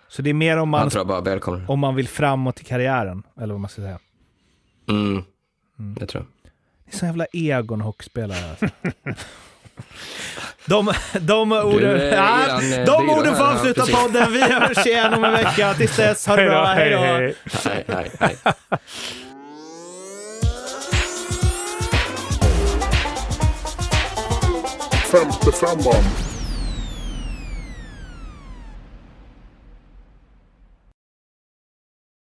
[SPEAKER 2] Så det är mer om man,
[SPEAKER 4] Han tror jag bara välkomnar.
[SPEAKER 2] om man vill framåt i karriären, eller vad man ska säga.
[SPEAKER 4] Mm. Det tror jag.
[SPEAKER 2] Det är så jävla egon hockeyspelare. Alltså. De, de orden, ja,
[SPEAKER 4] eh,
[SPEAKER 2] de orden får
[SPEAKER 4] ja,
[SPEAKER 2] avsluta
[SPEAKER 4] precis.
[SPEAKER 2] podden. Vi hörs igen om en vecka. Tills dess, ha det bra. Hej då.
[SPEAKER 4] Nej, nej, nej.
[SPEAKER 7] Femte femman.